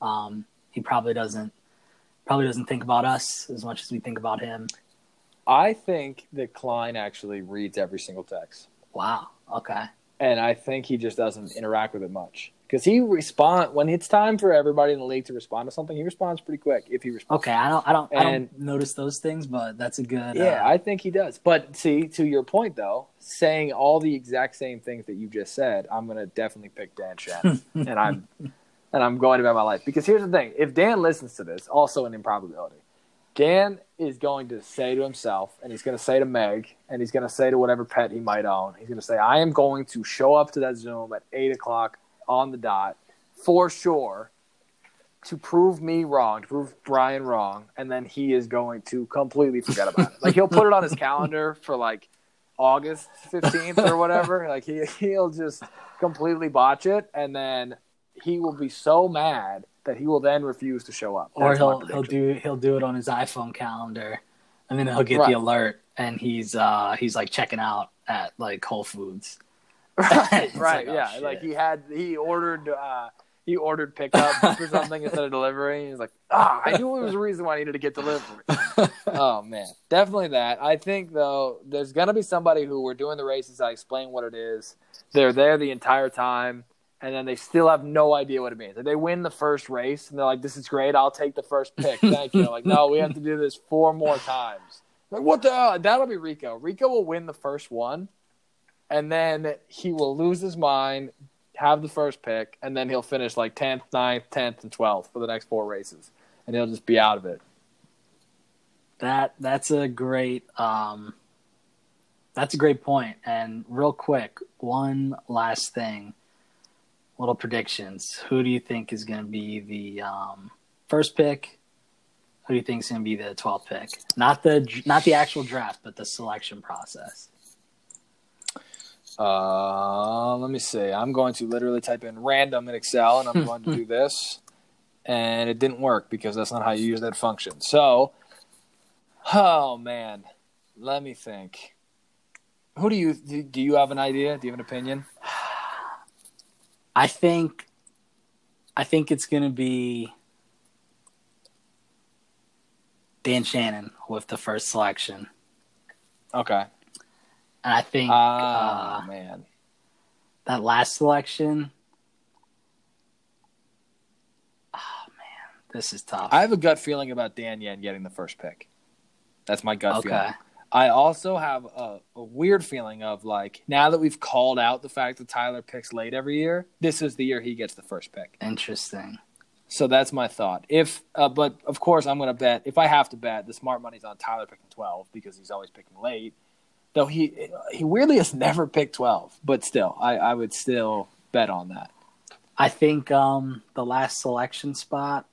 S1: Um, he probably doesn't probably doesn't think about us as much as we think about him.
S2: I think that Klein actually reads every single text.
S1: Wow. Okay.
S2: and I think he just doesn't interact with it much because he respond when it's time for everybody in the league to respond to something. He responds pretty quick if he responds.
S1: Okay. I don't I don't I don't notice those things, but that's a good.
S2: Yeah,
S1: uh,
S2: I think he does. But see, to your point though, saying all the exact same things that you just said, I'm gonna definitely pick Dan Shannon, (laughs) and I'm and I'm going to bet my life because here's the thing: if Dan listens to this, also an improbability. Dan is going to say to himself, and he's going to say to Meg, and he's going to say to whatever pet he might own, he's going to say, I am going to show up to that Zoom at 8 o'clock on the dot for sure to prove me wrong, to prove Brian wrong, and then he is going to completely forget about it. Like, he'll put it on his calendar for like August 15th or whatever. Like, he, he'll just completely botch it, and then he will be so mad that he will then refuse to show up.
S1: or
S2: That's my
S1: he'll he'll do he'll do it on his iPhone calendar, and then he'll get
S2: Right.
S1: the alert, and he's uh he's like checking out at like Whole Foods.
S2: Right, right,
S1: like, oh,
S2: yeah.
S1: shit.
S2: Like he had he ordered uh he ordered pickup (laughs) for something instead of delivery. He's like, ah, I knew it was a reason why I needed to get delivery. (laughs) oh man, definitely that. I think though, there's gonna be somebody who we're doing the races. I explain what it is. They're there the entire time, and then they still have no idea what it means. Like, they win the first race, and they're like, "This is great. I'll take the first pick. Thank you." like, no, we have to do this four more times. Like, what the? hell? That'll be Rico. Rico will win the first one, and then he will lose his mind, have the first pick, and then he'll finish like tenth, 9th, tenth, and twelfth for the next four races, and he'll just be out of it.
S1: That that's a great um that's a great point. And real quick, one last thing, little predictions. Who do you think is going to be the um, first pick? Who do you think is going to be the twelfth pick? Not the not the actual draft, but the selection process.
S2: Uh, let me see. I'm going to literally type in random in Excel, and I'm (laughs) going to do this, and it didn't work because that's not how you use that function. So, oh man, let me think. Who do you do? do You have an idea? Do you have an opinion?
S1: I think I think it's going to be Dan Shannon with the first selection.
S2: Okay.
S1: And I think
S2: Ah
S1: uh,
S2: man.
S1: that last selection. Oh man, this is tough.
S2: I have a gut feeling about Dan Yen getting the first pick. That's my gut
S1: okay,
S2: feeling. I also have a, a weird feeling of like now that we've called out the fact that Tyler picks late every year, this is the year he gets the first pick.
S1: interesting.
S2: So that's my thought. If, uh, but of course, I'm going to bet. If I have to bet, the smart money's on Tyler picking 12 because he's always picking late. Though he he weirdly has never picked twelve, but still, I, I would still bet on that.
S1: I think um, the last selection spot.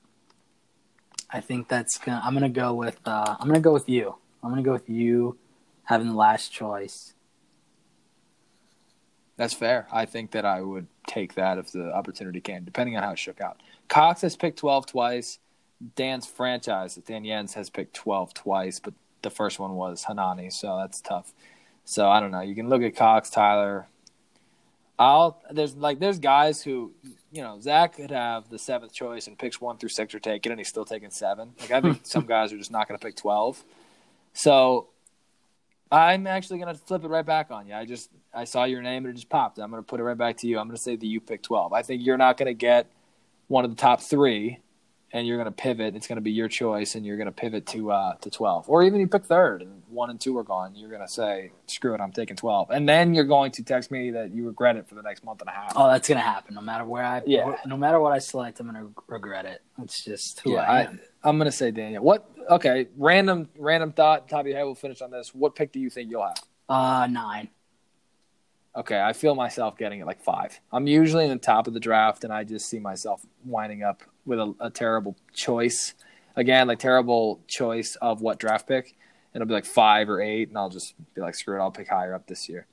S1: I think that's gonna. I'm gonna go with. Uh, I'm gonna go with you. I'm gonna go with you having the last choice.
S2: That's fair. I think that I would take that if the opportunity came, depending on how it shook out. Cox has picked 12 twice. Dan's franchise, Dan Jens, has picked 12 twice, but the first one was Hanani, so that's tough. So I don't know. You can look at Cox, Tyler. I'll there's like there's guys who you know Zach could have the seventh choice and picks one through six are taken, and he's still taking seven. Like I think (laughs) some guys are just not going to pick 12. So I'm actually going to flip it right back on you. I just I saw your name and it just popped. I'm going to put it right back to you. I'm going to say that you pick 12. I think you're not going to get one of the top three, and you're going to pivot. It's going to be your choice, and you're going to pivot to uh, to 12, or even you pick third and one and two are gone. You're going to say, "Screw it, I'm taking 12," and then you're going to text me that you regret it for the next month and a half.
S1: Oh, that's gonna happen. No matter where I,
S2: Yeah.
S1: no matter what I select, I'm gonna regret it. It's just who
S2: yeah,
S1: I
S2: I,
S1: am.
S2: I'm going to say Daniel. What? Okay, random random thought. Top of your head. We'll finish on this. What pick do you think you'll have?
S1: uh, nine.
S2: Okay, I feel myself getting it like five. I'm usually in the top of the draft, and I just see myself winding up with a, a terrible choice. Again, like terrible choice of what draft pick. And It'll be like five or eight, and I'll just be like, screw it, I'll pick higher up this year.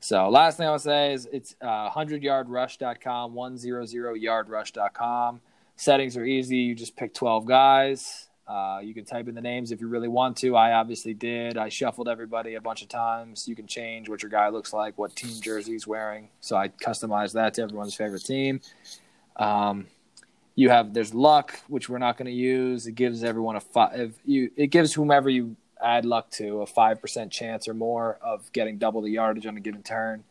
S2: So, last thing I'll say is it's uh, 100yardrush.com, 100yardrush.com. Settings are easy. You just pick 12 guys. Uh, you can type in the names if you really want to. I obviously did. I shuffled everybody a bunch of times. You can change what your guy looks like, what team jersey he's wearing. So I customized that to everyone's favorite team. Um, you have there's luck, which we're not going to use. It gives everyone a five. You it gives whomever you add luck to a five percent chance or more of getting double the yardage on a given turn.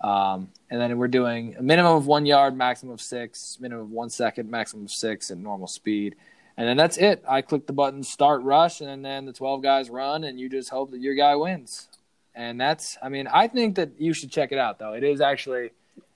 S2: Um, and then we're doing a minimum of one yard, maximum of six, minimum of one second, maximum of six at normal speed. And then that's it. I click the button start rush, and then the 12 guys run, and you just hope that your guy wins. And that's, I mean, I think that you should check it out, though. It is actually,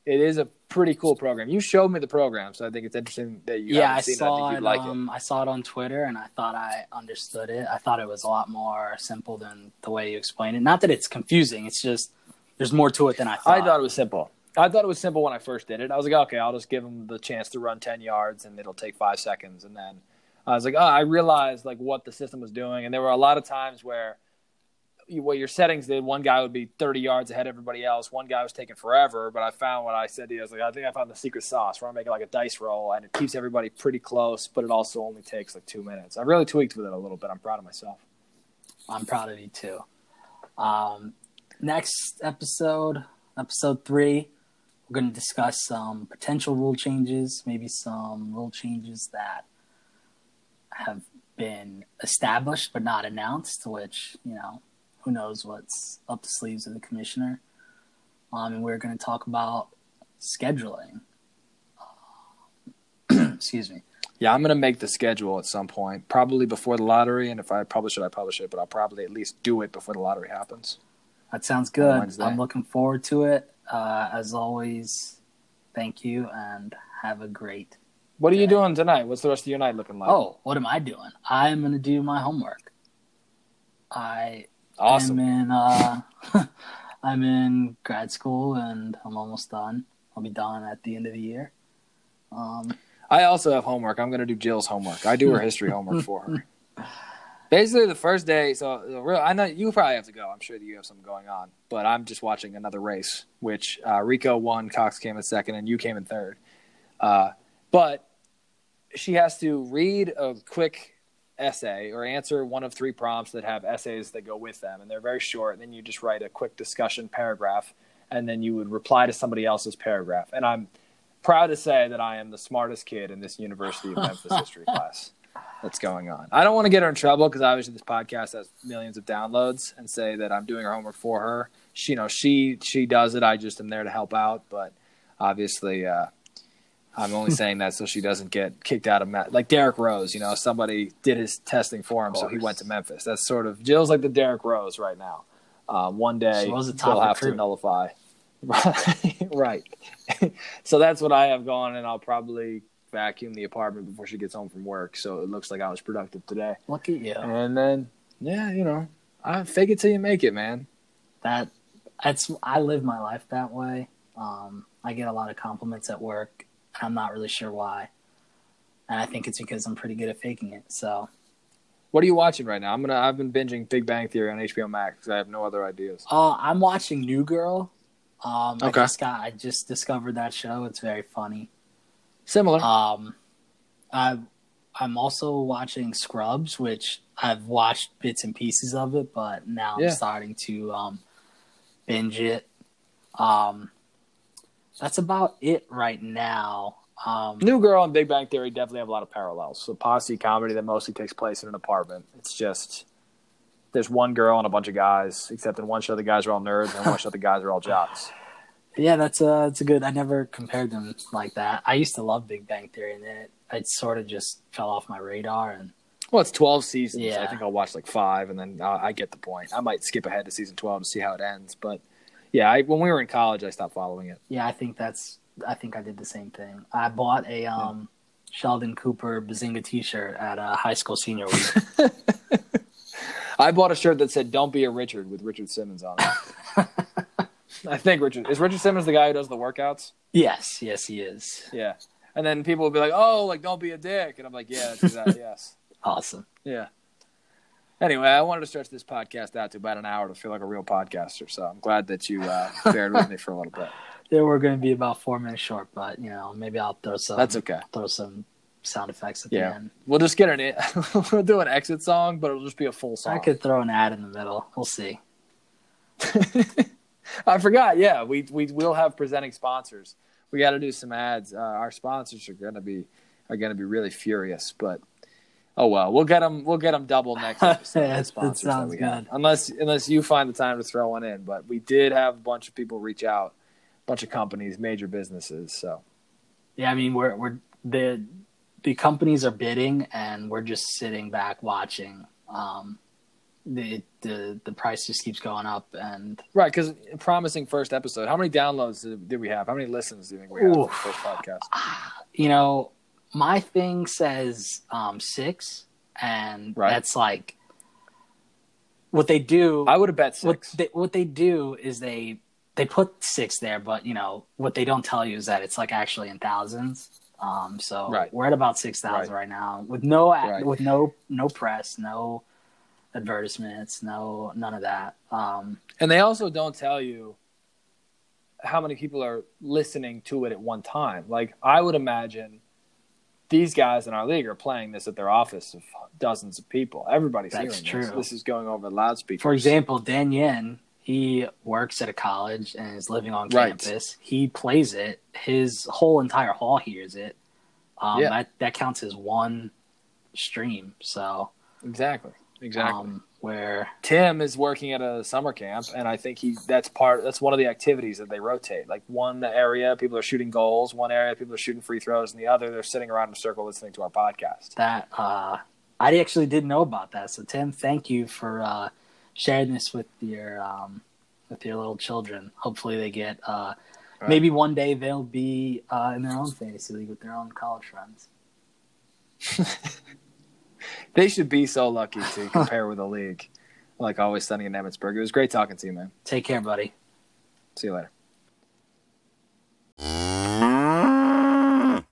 S2: it is a pretty cool program. You showed me the program, so I think it's interesting that you
S1: yeah, I saw
S2: it. I think
S1: it.
S2: like
S1: um, I saw it on Twitter, and I thought I understood it. I thought it was a lot more simple than the way you explained it. Not that it's confusing. It's just there's more to it than I thought.
S2: I thought it was simple. I thought it was simple when I first did it. I was like, okay, I'll just give them the chance to run 10 yards, and it'll take five seconds. And then I was like, oh, I realized like what the system was doing, and there were a lot of times where what your settings did, one guy would be 30 yards ahead of everybody else. One guy was taking forever, but I found what I said to you. I was like, I think I found the secret sauce where I'm making like a dice roll, and it keeps everybody pretty close, but it also only takes like two minutes. I really tweaked with it a little bit. I'm proud of myself.
S1: I'm proud of you too. Um, next episode, episode three, we're going to discuss some potential rule changes, maybe some rule changes that have been established but not announced, which, you know, who knows what's up the sleeves of the commissioner. Um, and we're going to talk about scheduling. (clears throat) Excuse me.
S2: Yeah, I'm gonna make the schedule at some point, probably before the lottery. And if I publish it, I publish it. But I'll probably at least do it before the lottery happens.
S1: That sounds good. I'm looking forward to it. Uh, as always, thank you and have a great.
S2: What are you doing tonight? What's the rest of your night looking like?
S1: Oh, what am I doing? I'm going to do my homework. I
S2: awesome!
S1: am in. Uh, (laughs) I'm in grad school and I'm almost done. I'll be done at the end of the year. Um,
S2: I also have homework. I'm gonna do Jill's homework. I do her history homework for her. (laughs) Basically, the first day. So, real. I know you probably have to go. I'm sure that you have something going on. But I'm just watching another race, which uh, Rico won, Cox came in second, and you came in third. Uh, but she has to read a quick essay or answer one of three prompts that have essays that go with them, and they're very short. And then you just write a quick discussion paragraph, and then you would reply to somebody else's paragraph. And I'm proud to say that I am the smartest kid in this University of Memphis (laughs) history class that's going on. I don't want to get her in trouble because obviously this podcast has millions of downloads and say that I'm doing her homework for her. She, you know, she she does it. I just am there to help out, but obviously. Uh, I'm only saying that so she doesn't get kicked out of Met. Like Derrick Rose, you know, somebody did his testing for him, so he went to Memphis. That's sort of Jill's like the Derrick Rose right now. Um, one day
S1: She was a top
S2: they'll have to nullify. (laughs) right. (laughs) so that's what I have going, and I'll probably vacuum the apartment before she gets home from work. So it looks like I was productive today.
S1: look at you.
S2: And then, yeah, you know, I fake it till you make it, man.
S1: that that's I live my life that way. Um, I get a lot of compliments at work, and I'm not really sure why. And I think it's because I'm pretty good at faking it. So,
S2: What are you watching right now? I'm gonna. I've been binging Big Bang Theory on HBO Max because I have no other ideas.
S1: uh, I'm watching New Girl. Um, I
S2: Okay.
S1: just got I just discovered that show. It's very funny.
S2: Similar.
S1: Um, I I'm also watching Scrubs, which I've watched bits and pieces of it, but now
S2: Yeah.
S1: I'm starting to um, binge it. Um, that's about it right now. Um,
S2: New Girl and Big Bang Theory definitely have a lot of parallels. So posse comedy that mostly takes place in an apartment. It's just there's one girl and a bunch of guys, except in one show the guys are all nerds and one show the guys are all jocks. (laughs)
S1: yeah, that's a that's a good. I never compared them like that. I used to love Big Bang Theory, and then it, it sort of just fell off my radar. And
S2: Well, it's 12 seasons.
S1: Yeah.
S2: I think I'll watch like five, and then uh, I get the point. I might skip ahead to season 12 to see how it ends. But yeah, I, when we were in college, I stopped following it.
S1: yeah, I think that's. I think I did the same thing. I bought a um, Sheldon Cooper Bazinga T-shirt at a high school senior week. (laughs)
S2: I bought a shirt that said "Don't be a Richard" with Richard Simmons on it. (laughs) I think Richard is Richard Simmons the guy who does the workouts.
S1: yes, yes, he is.
S2: Yeah, and then people will be like, "Oh, like don't be a dick," and I'm like, "Yeah, that's (laughs) exactly yes."
S1: Awesome.
S2: Yeah. Anyway, I wanted to stretch this podcast out to about an hour to feel like a real podcaster. So I'm glad that you uh, (laughs) bared with me for a little bit.
S1: Yeah, we're going to be about four minutes short, but you know, maybe I'll throw some.
S2: That's okay.
S1: Throw some sound effects at
S2: Yeah.
S1: the end.
S2: We'll just get an (laughs) we'll do an exit song, but it'll just be a full song.
S1: I could throw an ad in the middle. We'll see. (laughs)
S2: I forgot. Yeah, we we will have presenting sponsors. We got to do some ads. Uh, our sponsors are gonna be are gonna be really furious, but oh well. We'll get them. We'll get them double next episode. (laughs)
S1: That sounds
S2: we have.
S1: good.
S2: Unless unless you find the time to throw one in, but we did have a bunch of people reach out, a bunch of companies, major businesses. So
S1: Yeah, I mean, we're we're the the companies are bidding, and we're just sitting back watching. Um, the the the price just keeps going up, and
S2: right, because promising first episode. How many downloads did, did we have? How many listens do you think we had for the first podcast?
S1: you know, my thing says um, six, and
S2: Right.
S1: that's like what they do.
S2: I would have bet
S1: what
S2: six.
S1: they, what they do is they they put six there, but you know what they don't tell you is that it's like actually in thousands. Um, so
S2: Right.
S1: we're at about six thousand
S2: Right.
S1: right. now with no
S2: Right.
S1: with no no press, no advertisements, no none of that. Um,
S2: And they also don't tell you how many people are listening to it at one time. Like I would imagine these guys in our league are playing this at their office of dozens of people. Everybody's
S1: That's
S2: hearing this.
S1: true.
S2: This is going over loudspeakers.
S1: for example, Dan Yen, he works at a college and is living on
S2: Right.
S1: campus. He plays it. His whole entire hall hears it. Um,
S2: Yeah.
S1: that that counts as one stream. So
S2: exactly, exactly.
S1: um, where
S2: Tim is working at a summer camp, and I think he that's part that's one of the activities that they rotate. Like one area, people are shooting goals. One area, people are shooting free throws, and the other, they're sitting around in a circle listening to our podcast.
S1: that uh, I actually didn't know about that. So Tim, thank you for uh, sharing this with your um, with your little children. Hopefully, they get uh,
S2: Right.
S1: maybe one day they'll be uh, in their own fantasy league with their own college friends. (laughs)
S2: they should be so lucky to (laughs) compare with a league. Like always, sunny in Emmitsburg. It was great talking to you, man.
S1: Take care, buddy.
S2: See you later.